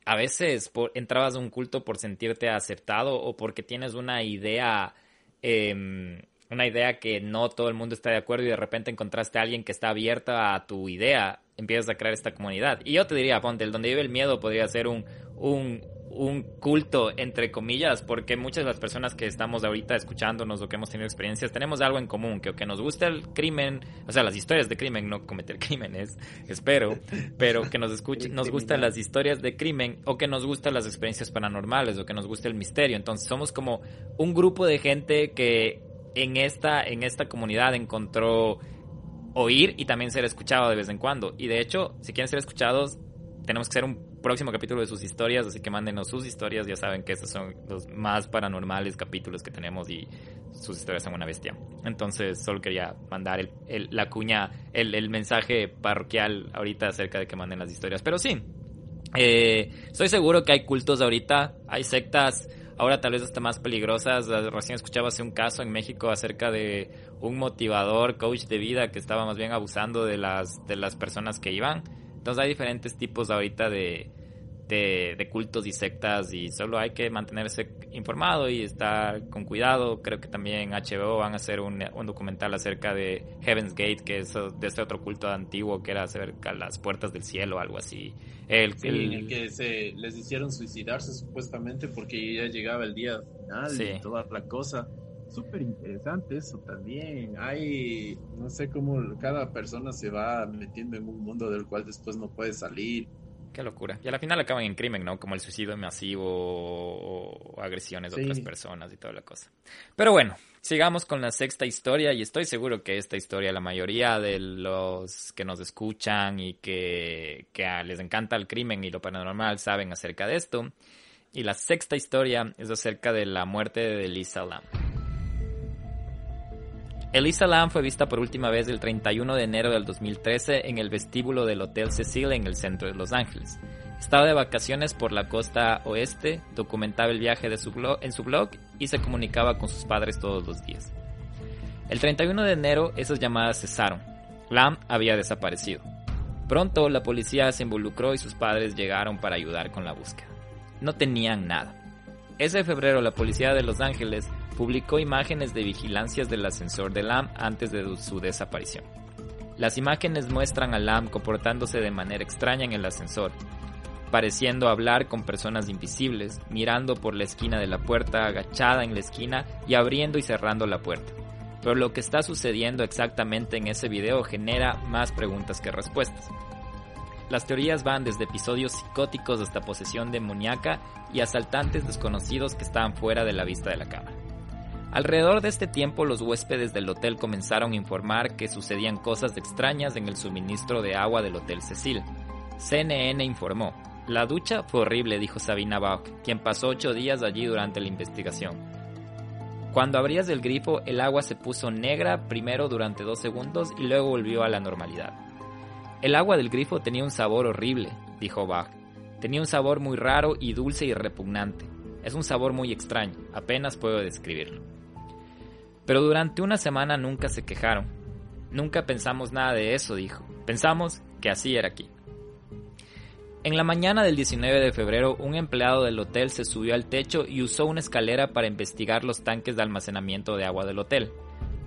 a veces entrabas a un culto por sentirte aceptado o porque tienes una idea... Eh, una idea que no todo el mundo está de acuerdo y de repente encontraste a alguien que está abierta a tu idea, empiezas a crear esta comunidad. Y yo te diría, ponte, el donde vive el miedo podría ser un, un, un culto, entre comillas, porque muchas de las personas que estamos ahorita escuchándonos o que hemos tenido experiencias, tenemos algo en común, que, que nos gusta el crimen, o sea, las historias de crimen, no cometer crímenes, espero, pero que nos, escuchen, nos gustan las historias de crimen o que nos gustan las experiencias paranormales o que nos gusta el misterio. Entonces somos como un grupo de gente que en esta, en esta comunidad encontró oír y también ser escuchado de vez en cuando. Y de hecho, si quieren ser escuchados, tenemos que hacer un próximo capítulo de sus historias, así que mándenos sus historias, ya saben que estos son los más paranormales capítulos que tenemos y sus historias son una bestia. Entonces, solo quería mandar el, la cuña, el, el, mensaje parroquial ahorita acerca de que manden las historias. Pero sí, eh, estoy seguro que hay cultos ahorita, hay sectas ahora tal vez hasta más peligrosas. Recién escuchaba hace un caso en México acerca de un motivador, coach de vida que estaba más bien abusando de las, de las personas que iban. Entonces hay diferentes tipos ahorita de, de, cultos y sectas y solo hay que mantenerse informado y estar con cuidado. Creo que también HBO van a hacer un, documental acerca de Heaven's Gate, que es de este otro culto antiguo que era acerca de las puertas del cielo, algo así. El, el, que se les hicieron suicidarse supuestamente porque ya llegaba el día final y toda la cosa. Súper interesante eso también. Hay, no sé cómo cada persona se va metiendo en un mundo del cual después no puede salir Qué locura. Y al final acaban en crimen, ¿no? Como el suicidio masivo o, agresiones de otras personas y toda la cosa. Pero bueno, sigamos con la sexta historia y estoy seguro que esta historia la mayoría de los que nos escuchan y que, que les encanta el crimen y lo paranormal saben acerca de esto. Y la sexta historia es acerca de la muerte de Lisa Lam. Elisa Lam fue vista por última vez el 31 de enero del 2013 en el vestíbulo del Hotel Cecil en el centro de Los Ángeles. Estaba de vacaciones por la costa oeste, documentaba el viaje de su blog, en su blog y se comunicaba con sus padres todos los días. El 31 de enero esas llamadas cesaron. Lam había desaparecido. Pronto la policía se involucró y sus padres llegaron para ayudar con la búsqueda. No tenían nada. Ese febrero la policía de Los Ángeles publicó imágenes de vigilancias del ascensor de Lam antes de su desaparición. Las imágenes muestran a Lam comportándose de manera extraña en el ascensor, pareciendo hablar con personas invisibles, mirando por la esquina de la puerta, agachada en la esquina y abriendo y cerrando la puerta. Pero lo que está sucediendo exactamente en ese video genera más preguntas que respuestas. Las teorías van desde episodios psicóticos hasta posesión demoníaca y asaltantes desconocidos que estaban fuera de la vista de la cámara. Alrededor de este tiempo los huéspedes del hotel comenzaron a informar que sucedían cosas extrañas en el suministro de agua del Hotel Cecil. CNN informó, la ducha fue horrible, dijo Sabina Bach, quien pasó ocho días allí durante la investigación. Cuando abrías el grifo, el agua se puso negra primero durante dos segundos y luego volvió a la normalidad. El agua del grifo tenía un sabor horrible, dijo Bach. Tenía un sabor muy raro y dulce y repugnante. Es un sabor muy extraño, apenas puedo describirlo. Pero durante una semana nunca se quejaron. Nunca pensamos nada de eso, dijo. Pensamos que así era aquí. En la mañana del 19 de febrero, un empleado del hotel se subió al techo y usó una escalera para investigar los tanques de almacenamiento de agua del hotel.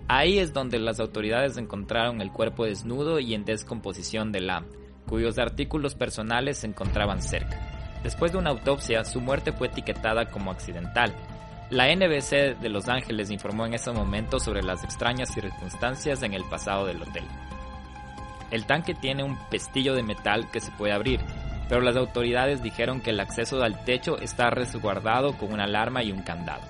Ahí es donde las autoridades encontraron el cuerpo desnudo y en descomposición de Lam, cuyos artículos personales se encontraban cerca. Después de una autopsia, su muerte fue etiquetada como accidental, la NBC de Los Ángeles informó en ese momento sobre las extrañas circunstancias en el pasado del hotel. El tanque tiene un pestillo de metal que se puede abrir, pero las autoridades dijeron que el acceso al techo está resguardado con una alarma y un candado.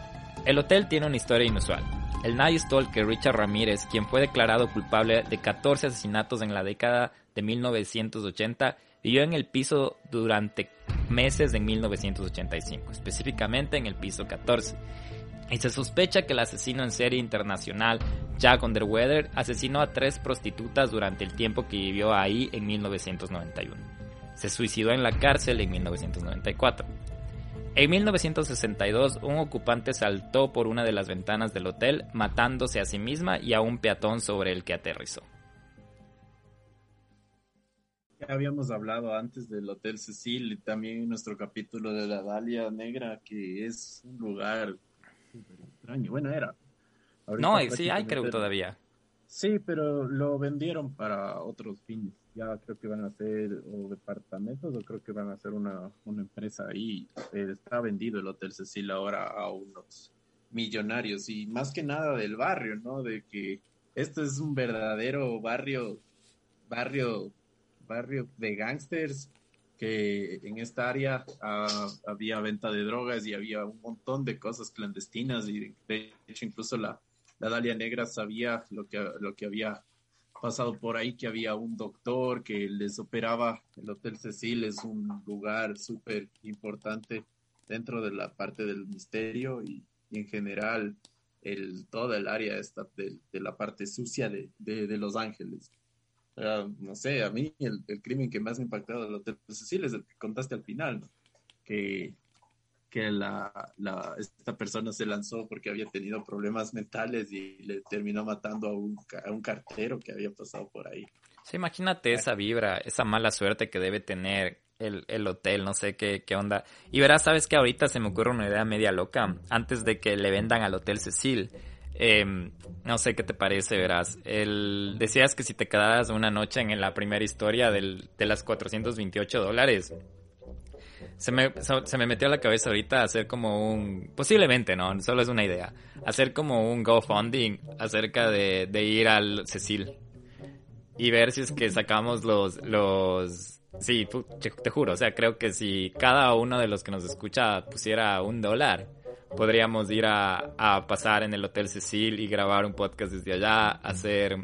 El hotel tiene una historia inusual. El Night Stalker Richard Ramírez, quien fue declarado culpable de 14 asesinatos en la década de 1980, vivió en el piso durante meses en 1985, específicamente en el piso 14. Y se sospecha que el asesino en serie internacional Jack Underweather asesinó a tres prostitutas durante el tiempo que vivió ahí en 1991. Se suicidó en la cárcel en 1994. En 1962, un ocupante saltó por una de las ventanas del hotel, matándose a sí misma y a un peatón sobre el que aterrizó. Ya habíamos hablado antes del Hotel Cecil y también en nuestro capítulo de la Dalia Negra, que es un lugar extraño. Bueno, era. no, sí hay creo todavía. Sí, pero lo vendieron para otros fines. Ya creo que van a ser o departamentos o creo que van a ser una, una empresa ahí. Eh, está vendido el Hotel Cecil ahora a unos millonarios y más que nada del barrio, ¿no? De que esto es un verdadero barrio, barrio, barrio de gángsters que en esta área ah, había venta de drogas y había un montón de cosas clandestinas y de hecho incluso la, la Dalia Negra sabía lo que, lo que había pasado por ahí, que había un doctor que les operaba. El Hotel Cecil es un lugar súper importante dentro de la parte del misterio y, en general el, toda el área esta de, la parte sucia de, de Los Ángeles no sé, a mí el, crimen que más me ha impactado del Hotel Cecil es el que contaste al final, que, que la, la, esta persona se lanzó porque había tenido problemas mentales y le terminó matando a un, a un cartero que había pasado por ahí. Sí, imagínate esa vibra, esa mala suerte que debe tener el, el, hotel, no sé qué, qué onda. Y verás, sabes que ahorita se me ocurre una idea media loca, antes de que le vendan al Hotel Cecil. Em, no sé qué te parece, verás. El, decías que si te quedaras una noche en la primera historia del, de las 428 dólares. Se me, se me metió a la cabeza ahorita hacer como un... Posiblemente, ¿no? Solo es una idea. Hacer como un GoFunding acerca de, de ir al Cecil. Y ver si es que sacamos los... los sí, te juro. O sea, creo que si cada uno de los que nos escucha pusiera un dólar podríamos ir a, a, pasar en el Hotel Cecil y grabar un podcast desde allá, hacer,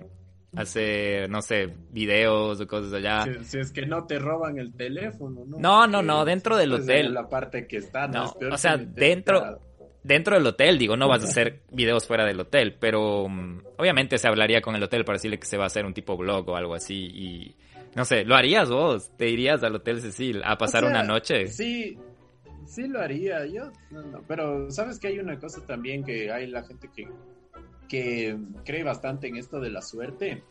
hacer no sé, videos o cosas allá. Si, es que no te roban el teléfono, ¿no? No, no, no, dentro del hotel. La parte que está, no, o sea, dentro... Dentro del hotel, digo, no vas a hacer videos fuera del hotel, pero um, obviamente se hablaría con el hotel para decirle que se va a hacer un tipo blog o algo así y no sé, ¿lo harías vos? ¿Te irías al Hotel Cecil a pasar una noche? Sí, sí lo haría, yo pero sabes que hay una cosa también que hay la gente que, que cree bastante en esto de la suerte.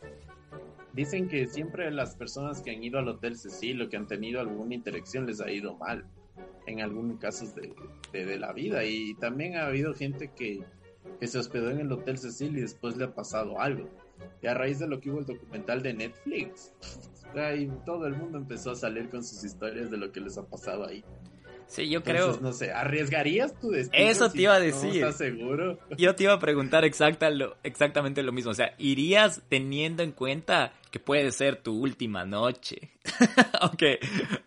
Dicen que siempre las personas que han ido al Hotel Cecil o que han tenido alguna interacción les ha ido mal en algunos casos de, de, la vida y también ha habido gente que, que se hospedó en el Hotel Cecil y después le ha pasado algo. Y a raíz de lo que hubo el documental de Netflix, todo el mundo empezó a salir con sus historias de lo que les ha pasado ahí. Sí, yo creo. No sé, ¿arriesgarías tu destino? Eso te iba a decir. estás seguro? Yo te iba a preguntar exacta lo, exactamente lo mismo. O sea, ¿irías teniendo en cuenta que puede ser tu última noche?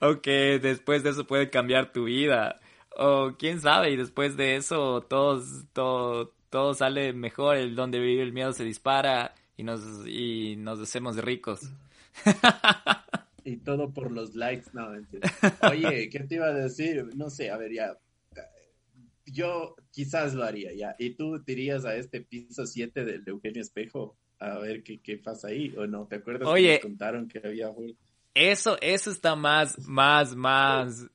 o, que, después de eso puede cambiar tu vida. O quién sabe, y después de eso todos, todo, todo sale mejor. El donde vive el miedo se dispara y nos, y nos hacemos ricos. y todo por los likes, no, Oye, ¿qué te iba a decir? No sé, a ver, ya. Yo quizás lo haría, ya. ¿Y tú te irías a este piso 7 del Eugenio Espejo a ver qué, qué pasa ahí? ¿O no? ¿Te acuerdas Oye, que nos contaron que había... Eso, eso está más, más, más,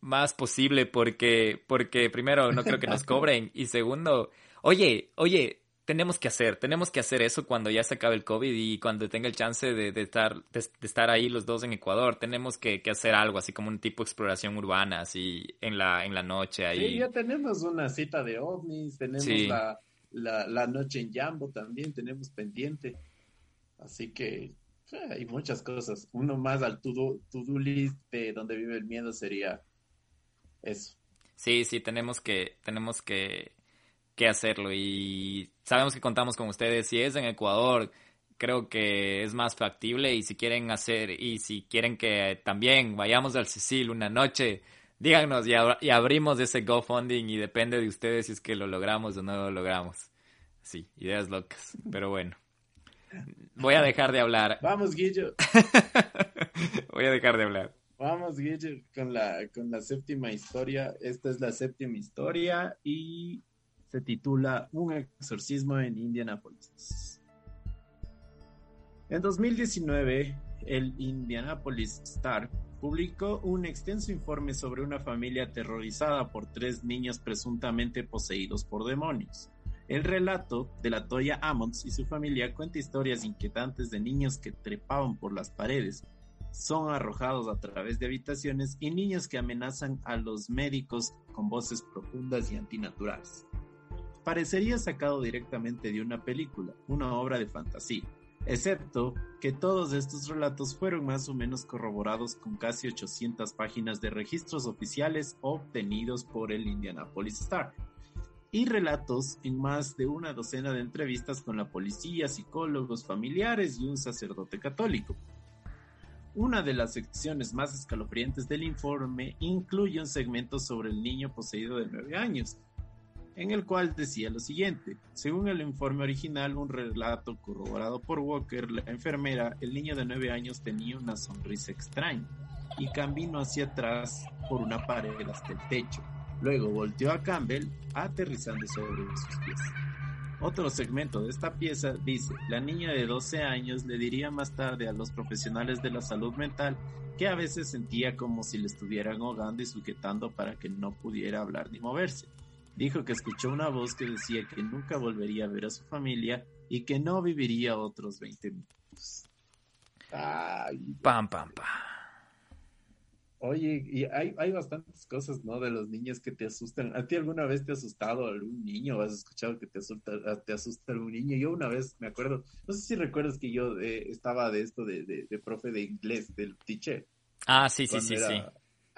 más posible porque, porque primero no creo que nos cobren y segundo, oye, oye, tenemos que hacer, tenemos que hacer eso cuando ya se acabe el COVID y cuando tenga el chance de, estar, de, estar ahí los dos en Ecuador. Tenemos que, hacer algo, así como un tipo de exploración urbana, así en la, en la noche ahí. Sí, ya tenemos una cita de ovnis, tenemos la, la, noche en Jambo también, tenemos pendiente. Así que hay muchas cosas. Uno más al to-do to list de donde vive el miedo sería eso. Sí, sí, tenemos que, tenemos que que hacerlo y sabemos que contamos con ustedes. Si es en Ecuador, creo que es más factible y si quieren hacer y si quieren que también vayamos al Sicil una noche, díganos y, y abrimos ese GoFunding y depende de ustedes si es que lo logramos o no lo logramos. Sí, ideas locas, pero bueno. Voy a dejar de hablar. Vamos, Guillo. Voy a dejar de hablar. Vamos, Guillo, con la, con la séptima historia. Esta es la séptima historia y se titula Un exorcismo en Indianapolis. En 2019, el Indianapolis Star publicó un extenso informe sobre una familia aterrorizada por tres niños presuntamente poseídos por demonios. El relato de la Toya Ammons y su familia cuenta historias inquietantes de niños que trepaban por las paredes, son arrojados a través de habitaciones y niños que amenazan a los médicos con voces profundas y antinaturales. Parecería sacado directamente de una película, una obra de fantasía excepto que todos estos relatos fueron más o menos corroborados con casi 800 páginas de registros oficiales obtenidos por el Indianapolis Star y relatos en más de una docena de entrevistas con la policía, psicólogos, familiares y un sacerdote católico. Una de las secciones más escalofriantes del informe incluye un segmento sobre el niño poseído de 9 años, en el cual decía lo siguiente. Según el informe original, un relato corroborado por Walker, la enfermera, el niño de nueve años tenía una sonrisa extraña y caminó hacia atrás por una pared hasta el techo. Luego volteó a Campbell, aterrizando sobre sus pies. Otro segmento de esta pieza dice, la niña de 12 años le diría más tarde a los profesionales de la salud mental que a veces sentía como si le estuvieran ahogando y sujetando para que no pudiera hablar ni moverse. Dijo que escuchó una voz que decía que nunca volvería a ver a su familia y que no viviría otros 20 minutos. Ay, pam, pam, pam. Oye, y hay, hay bastantes cosas, ¿no? De los niños que te asustan. ¿A ti alguna vez te ha asustado algún niño? ¿O has escuchado que te asusta, te asusta algún niño? Yo una vez me acuerdo, no sé si recuerdas que yo eh, estaba de esto de, de, profe de inglés, del teacher. Ah, sí, sí, sí, sí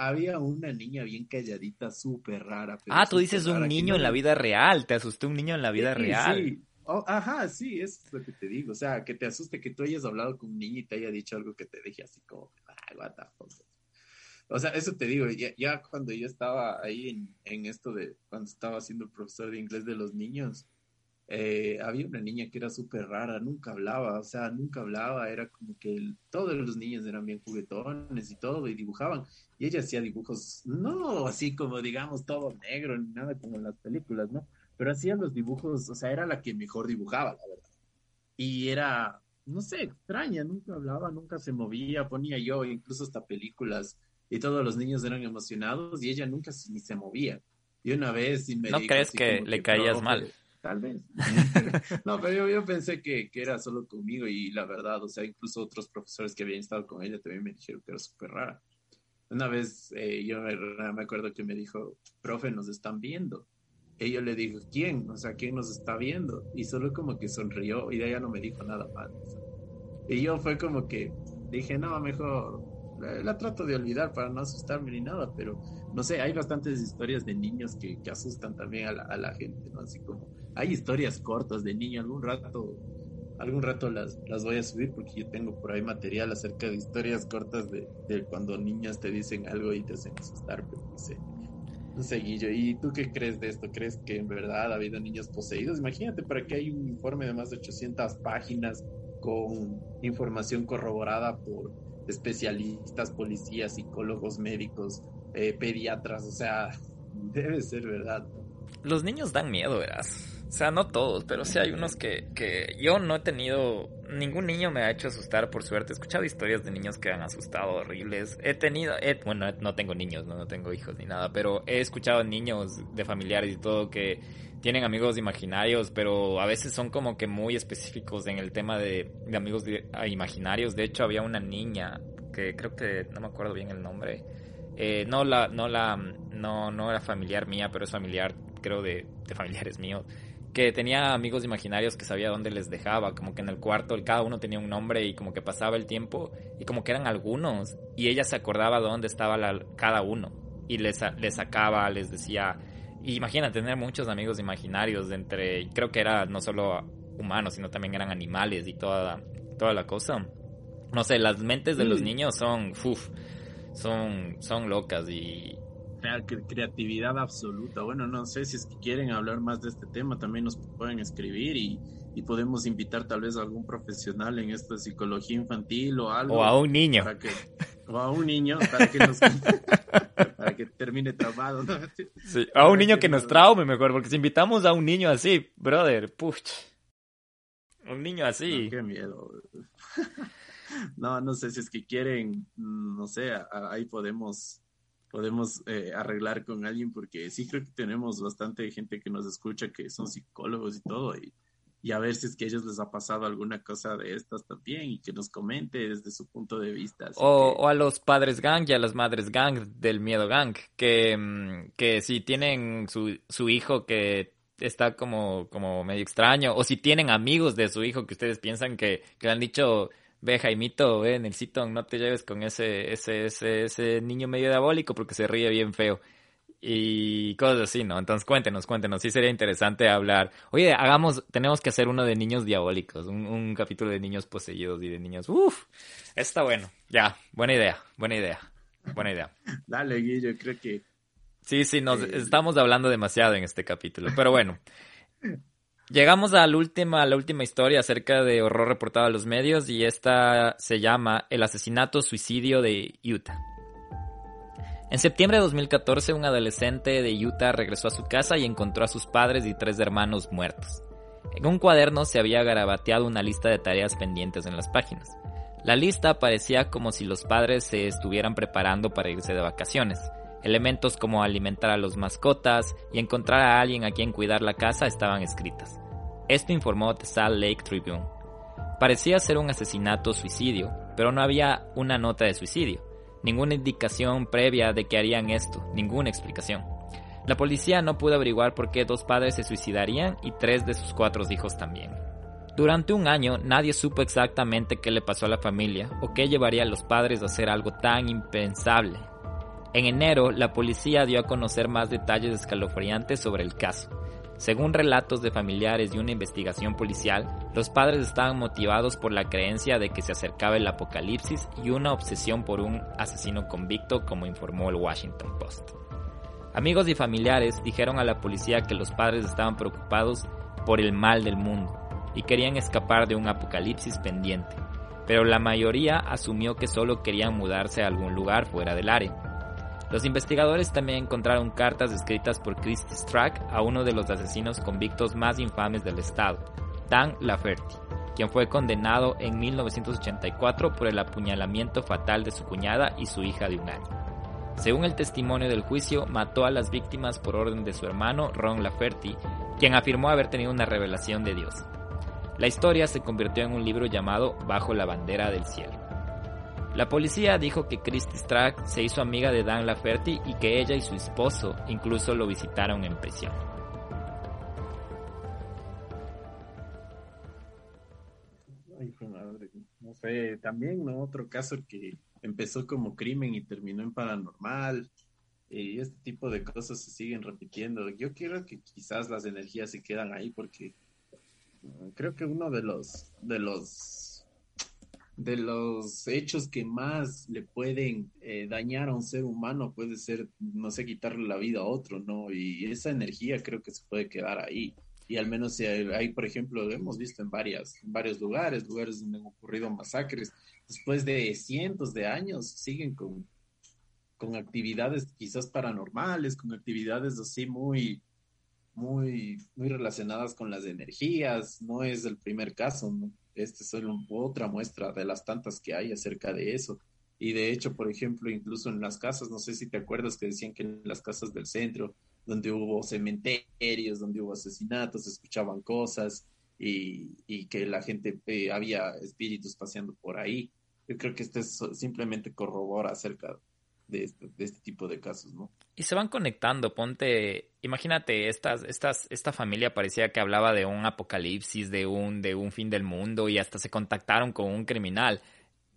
había una niña bien calladita, súper rara. ah, tú dices un niño en la vida real, te asustó un niño en la vida real. Sí, oh, ajá, sí, es lo que te digo, o sea, que te asuste que tú hayas hablado con un niño y te haya dicho algo que te deje así como, ay, what the fuck. O sea, eso te digo, ya, cuando yo estaba ahí en, en esto de, cuando estaba siendo profesor de inglés de los niños, eh, había una niña que era súper rara, nunca hablaba, o sea, nunca hablaba, era como que todos los niños eran bien juguetones y todo, y dibujaban, y ella hacía dibujos, no así como digamos todo negro, ni nada como en las películas, ¿no? Pero hacía los dibujos, o sea, era la que mejor dibujaba, la verdad. Y era, no sé, extraña, nunca hablaba, nunca se movía, ponía yo incluso hasta películas, y todos los niños eran emocionados, y ella nunca ni se movía. Y una vez... Y me ¿No crees que le caías mal? Tal vez. no, pero yo, pensé que, era solo conmigo y la verdad, o sea, incluso otros profesores que habían estado con ella también me dijeron que era súper rara. Una vez eh, yo me, acuerdo que me dijo, profe, nos están viendo. Y yo le dije, ¿quién? O sea, ¿quién nos está viendo? Y solo como que sonrió y de ella no me dijo nada más. Y yo fue como que dije, no, mejor la, trato de olvidar para no asustarme ni nada, pero no sé, hay bastantes historias de niños que, que asustan también a la, gente, ¿no? Así como hay historias cortas de niño, algún rato, algún rato las, las voy a subir porque yo tengo por ahí material acerca de historias cortas de, cuando niñas te dicen algo y te hacen asustar, pero no sé. No ¿y tú qué crees de esto? ¿Crees que en verdad ha habido niños poseídos? Imagínate, para que hay un informe de más de 800 páginas con información corroborada por especialistas, policías, psicólogos, médicos, eh, pediatras, o sea, debe ser verdad. Los niños dan miedo, verás. O sea, no todos, pero sí hay unos que, que yo no he tenido, ningún niño me ha hecho asustar por suerte. He escuchado historias de niños que han asustado horribles. He tenido, bueno, no tengo niños, no, no tengo hijos ni nada, pero he escuchado niños de familiares y todo que tienen amigos imaginarios, pero a veces son como que muy específicos en el tema de, de amigos imaginarios. De hecho, había una niña que creo que no me acuerdo bien el nombre. Eh, no la, no la, no, no era familiar mía, pero es familiar, creo, de, de familiares míos que tenía amigos imaginarios que sabía dónde les dejaba, como que en el cuarto cada uno tenía un nombre y como que pasaba el tiempo y como que eran algunos y ella se acordaba de dónde estaba cada uno y les, les sacaba, les decía, imagina tener muchos amigos imaginarios de entre, creo que era no solo humanos, sino también eran animales y toda, toda la cosa. No sé, las mentes de los niños son, uf, son, son locas y, creatividad absoluta. Bueno, no sé si es que quieren hablar más de este tema, también nos pueden escribir y, podemos invitar tal vez a algún profesional en esta psicología infantil o algo. O a un niño. o a un niño para que nos, que termine traumado, ¿no? Sí, a un niño que nos traume mejor, porque si invitamos a un niño así, brother, puch. Un niño así. No, qué miedo. no, no sé si es que quieren, no sé, ahí podemos podemos eh, arreglar con alguien porque sí creo que tenemos bastante gente que nos escucha que son psicólogos y todo y, y a ver si es que a ellos les ha pasado alguna cosa de estas también y que nos comente desde su punto de vista. O, o, a los padres gang y a las madres gang del miedo gang, que, mm, que si tienen su, su hijo que está como, como medio extraño, o si tienen amigos de su hijo que ustedes piensan que, que le han dicho ve Jaimito, ve Nelsito, no te lleves con ese, ese, ese, ese niño medio diabólico porque se ríe bien feo. Y cosas así, ¿no? Entonces cuéntenos, cuéntenos. Sí sería interesante hablar. Oye, hagamos, tenemos que hacer uno de niños diabólicos, un, un capítulo de niños poseídos y de niños. Uf, está bueno. Ya, buena idea, buena idea, buena idea. Dale, Guillo, creo que. Sí, sí, nos eh, estamos hablando demasiado en este capítulo. Pero bueno, Llegamos a la última, a la última historia acerca de horror reportado a los medios y esta se llama El asesinato suicidio de Utah. En septiembre de 2014, un adolescente de Utah regresó a su casa y encontró a sus padres y tres hermanos muertos. En un cuaderno se había garabateado una lista de tareas pendientes en las páginas. La lista parecía como si los padres se estuvieran preparando para irse de vacaciones. Elementos como alimentar a los mascotas y encontrar a alguien a quien cuidar la casa estaban escritas. Esto informó The Salt Lake Tribune. Parecía ser un asesinato-suicidio, pero no había una nota de suicidio, ninguna indicación previa de que harían esto, ninguna explicación. La policía no pudo averiguar por qué dos padres se suicidarían y tres de sus cuatro hijos también. Durante un año nadie supo exactamente qué le pasó a la familia o qué llevaría a los padres a hacer algo tan impensable. En enero, la policía dio a conocer más detalles escalofriantes sobre el caso. Según relatos de familiares y una investigación policial, los padres estaban motivados por la creencia de que se acercaba el apocalipsis y una obsesión por un asesino convicto, como informó el Washington Post. Amigos y familiares dijeron a la policía que los padres estaban preocupados por el mal del mundo y querían escapar de un apocalipsis pendiente, pero la mayoría asumió que solo querían mudarse a algún lugar fuera del área. Los investigadores también encontraron cartas escritas por Christy Strack a uno de los asesinos convictos más infames del estado, Dan Laferty, quien fue condenado en 1984 por el apuñalamiento fatal de su cuñada y su hija de un año. Según el testimonio del juicio, mató a las víctimas por orden de su hermano Ron Laferty, quien afirmó haber tenido una revelación de Dios. La historia se convirtió en un libro llamado Bajo la bandera del cielo. La policía dijo que Christy Strack se hizo amiga de Dan Laferty y que ella y su esposo incluso lo visitaron en prisión. No sé, también ¿no? otro caso que empezó como crimen y terminó en paranormal. Y este tipo de cosas se siguen repitiendo. Yo quiero que quizás las energías se quedan ahí porque mm, creo que uno de los de los de los hechos que más le pueden eh, dañar a un ser humano puede ser, no sé, quitarle la vida a otro, ¿no? Y esa energía creo que se puede quedar ahí. Y al menos si hay, por ejemplo, lo hemos visto en, varias, en varios lugares, lugares donde han ocurrido masacres, después de cientos de años siguen con, con actividades quizás paranormales, con actividades así muy, muy, muy relacionadas con las energías. No es el primer caso, ¿no? Esta es solo otra muestra de las tantas que hay acerca de eso. Y de hecho, por ejemplo, incluso en las casas, no sé si te acuerdas que decían que en las casas del centro, donde hubo cementerios, donde hubo asesinatos, escuchaban cosas y, que la gente eh, había espíritus paseando por ahí. Yo creo que esto es, simplemente corrobora acerca de este, de este tipo de casos, ¿no? Y se van conectando, ponte, imagínate, estas, estas, esta familia parecía que hablaba de un apocalipsis, de un, de un fin del mundo y hasta se contactaron con un criminal.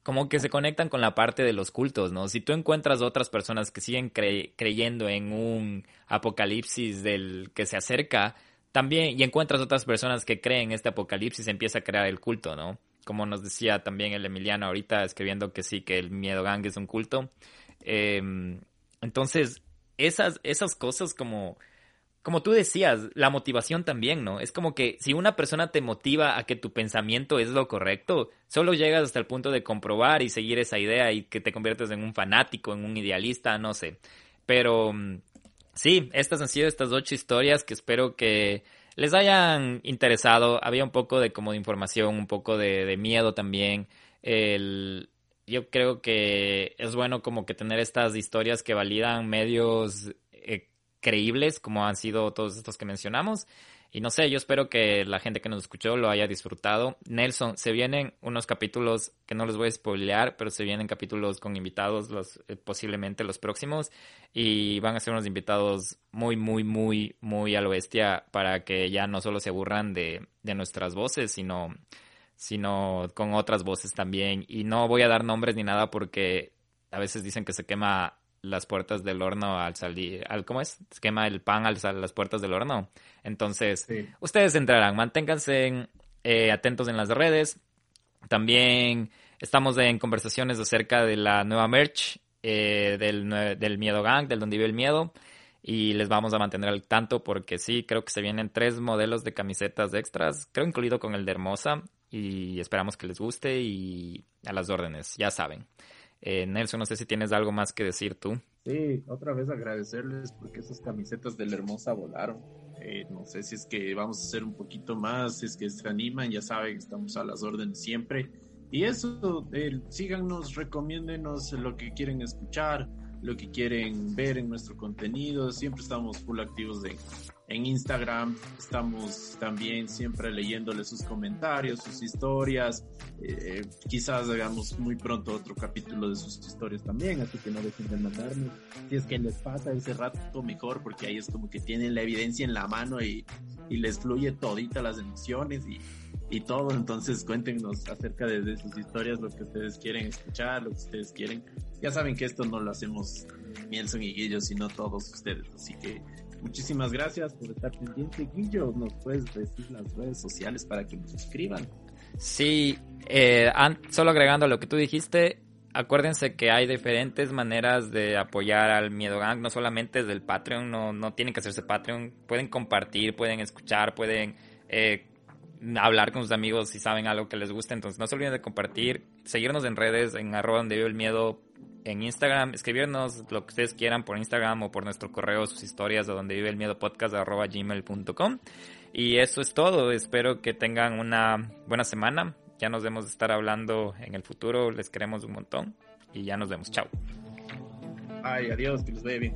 Como que se conectan con la parte de los cultos, ¿no? Si tú encuentras otras personas que siguen creyendo en un apocalipsis del que se acerca, también, y encuentras otras personas que creen en este apocalipsis, empieza a crear el culto, ¿no? Como nos decía también el Emiliano ahorita escribiendo que sí, que el miedo gang es un culto. Em, entonces, esas, esas cosas como, como tú decías, la motivación también, ¿no? Es como que si una persona te motiva a que tu pensamiento es lo correcto, solo llegas hasta el punto de comprobar y seguir esa idea y que te conviertes en un fanático, en un idealista, no sé. Pero mm, sí, estas han sido estas ocho historias que espero que les hayan interesado. Había un poco de como de información, un poco de, miedo también. El, yo creo que es bueno como que tener estas historias que validan medios eh, creíbles como han sido todos estos que mencionamos. Y no sé, yo espero que la gente que nos escuchó lo haya disfrutado. Nelson, se vienen unos capítulos que no les voy a spoilear, pero se vienen capítulos con invitados, los, eh, posiblemente los próximos. Y van a ser unos invitados muy, muy, muy, muy a lo bestia para que ya no solo se aburran de, de nuestras voces, sino, sino con otras voces también. Y no voy a dar nombres ni nada porque a veces dicen que se quema las puertas del horno al salir, al, ¿cómo es? Quema el pan al salir las puertas del horno. Entonces, ustedes entrarán, manténganse eh, atentos en las redes. También estamos en conversaciones acerca de la nueva merch eh, del, del Miedo Gang, del Donde Vive el Miedo. Y les vamos a mantener al tanto porque sí, creo que se vienen tres modelos de camisetas extras, creo incluido con el de Hermosa. Y esperamos que les guste y a las órdenes, ya saben. Eh, Nelson, no sé si tienes algo más que decir tú. Sí, otra vez agradecerles porque esas camisetas de la hermosa volaron. Eh, no sé si es que vamos a hacer un poquito más, si es que se animan, ya saben, estamos a las órdenes siempre. Y eso, eh, síganos, recomiéndenos lo que quieren escuchar, lo que quieren ver en nuestro contenido. Siempre estamos full activos de, en Instagram. Estamos también siempre leyéndole sus comentarios, sus historias. Eh, quizás hagamos muy pronto otro capítulo de sus historias también, así que no dejen de mandarnos. Si es que les pasa ese rato mejor, porque ahí es como que tienen la evidencia en la mano y, y les fluye todita las emociones y, y todo. Entonces cuéntenos acerca de, sus historias, lo que ustedes quieren escuchar, lo que ustedes quieren. Ya saben que esto no lo hacemos Mielson y Guillo, sino todos ustedes. Así que muchísimas gracias por estar pendiente. Guillo, ¿nos puedes decir las redes sociales para que nos escriban? Sí, eh, solo agregando lo que tú dijiste, acuérdense que hay diferentes maneras de apoyar al Miedo Gang, no solamente desde el Patreon, no, no tienen que hacerse Patreon, pueden compartir, pueden escuchar, pueden eh, hablar con sus amigos si saben algo que les gusta. Entonces no se olviden de compartir, seguirnos en redes, en arroba donde vive el miedo, en Instagram, escribirnos lo que ustedes quieran por Instagram o por nuestro correo, sus historias de donde vive el miedo podcast arroba gmail.com. Y eso es todo, espero que tengan una buena semana. Ya nos vemos estar hablando en el futuro, les queremos un montón y ya nos vemos, chao. Ay, adiós, que les vaya bien.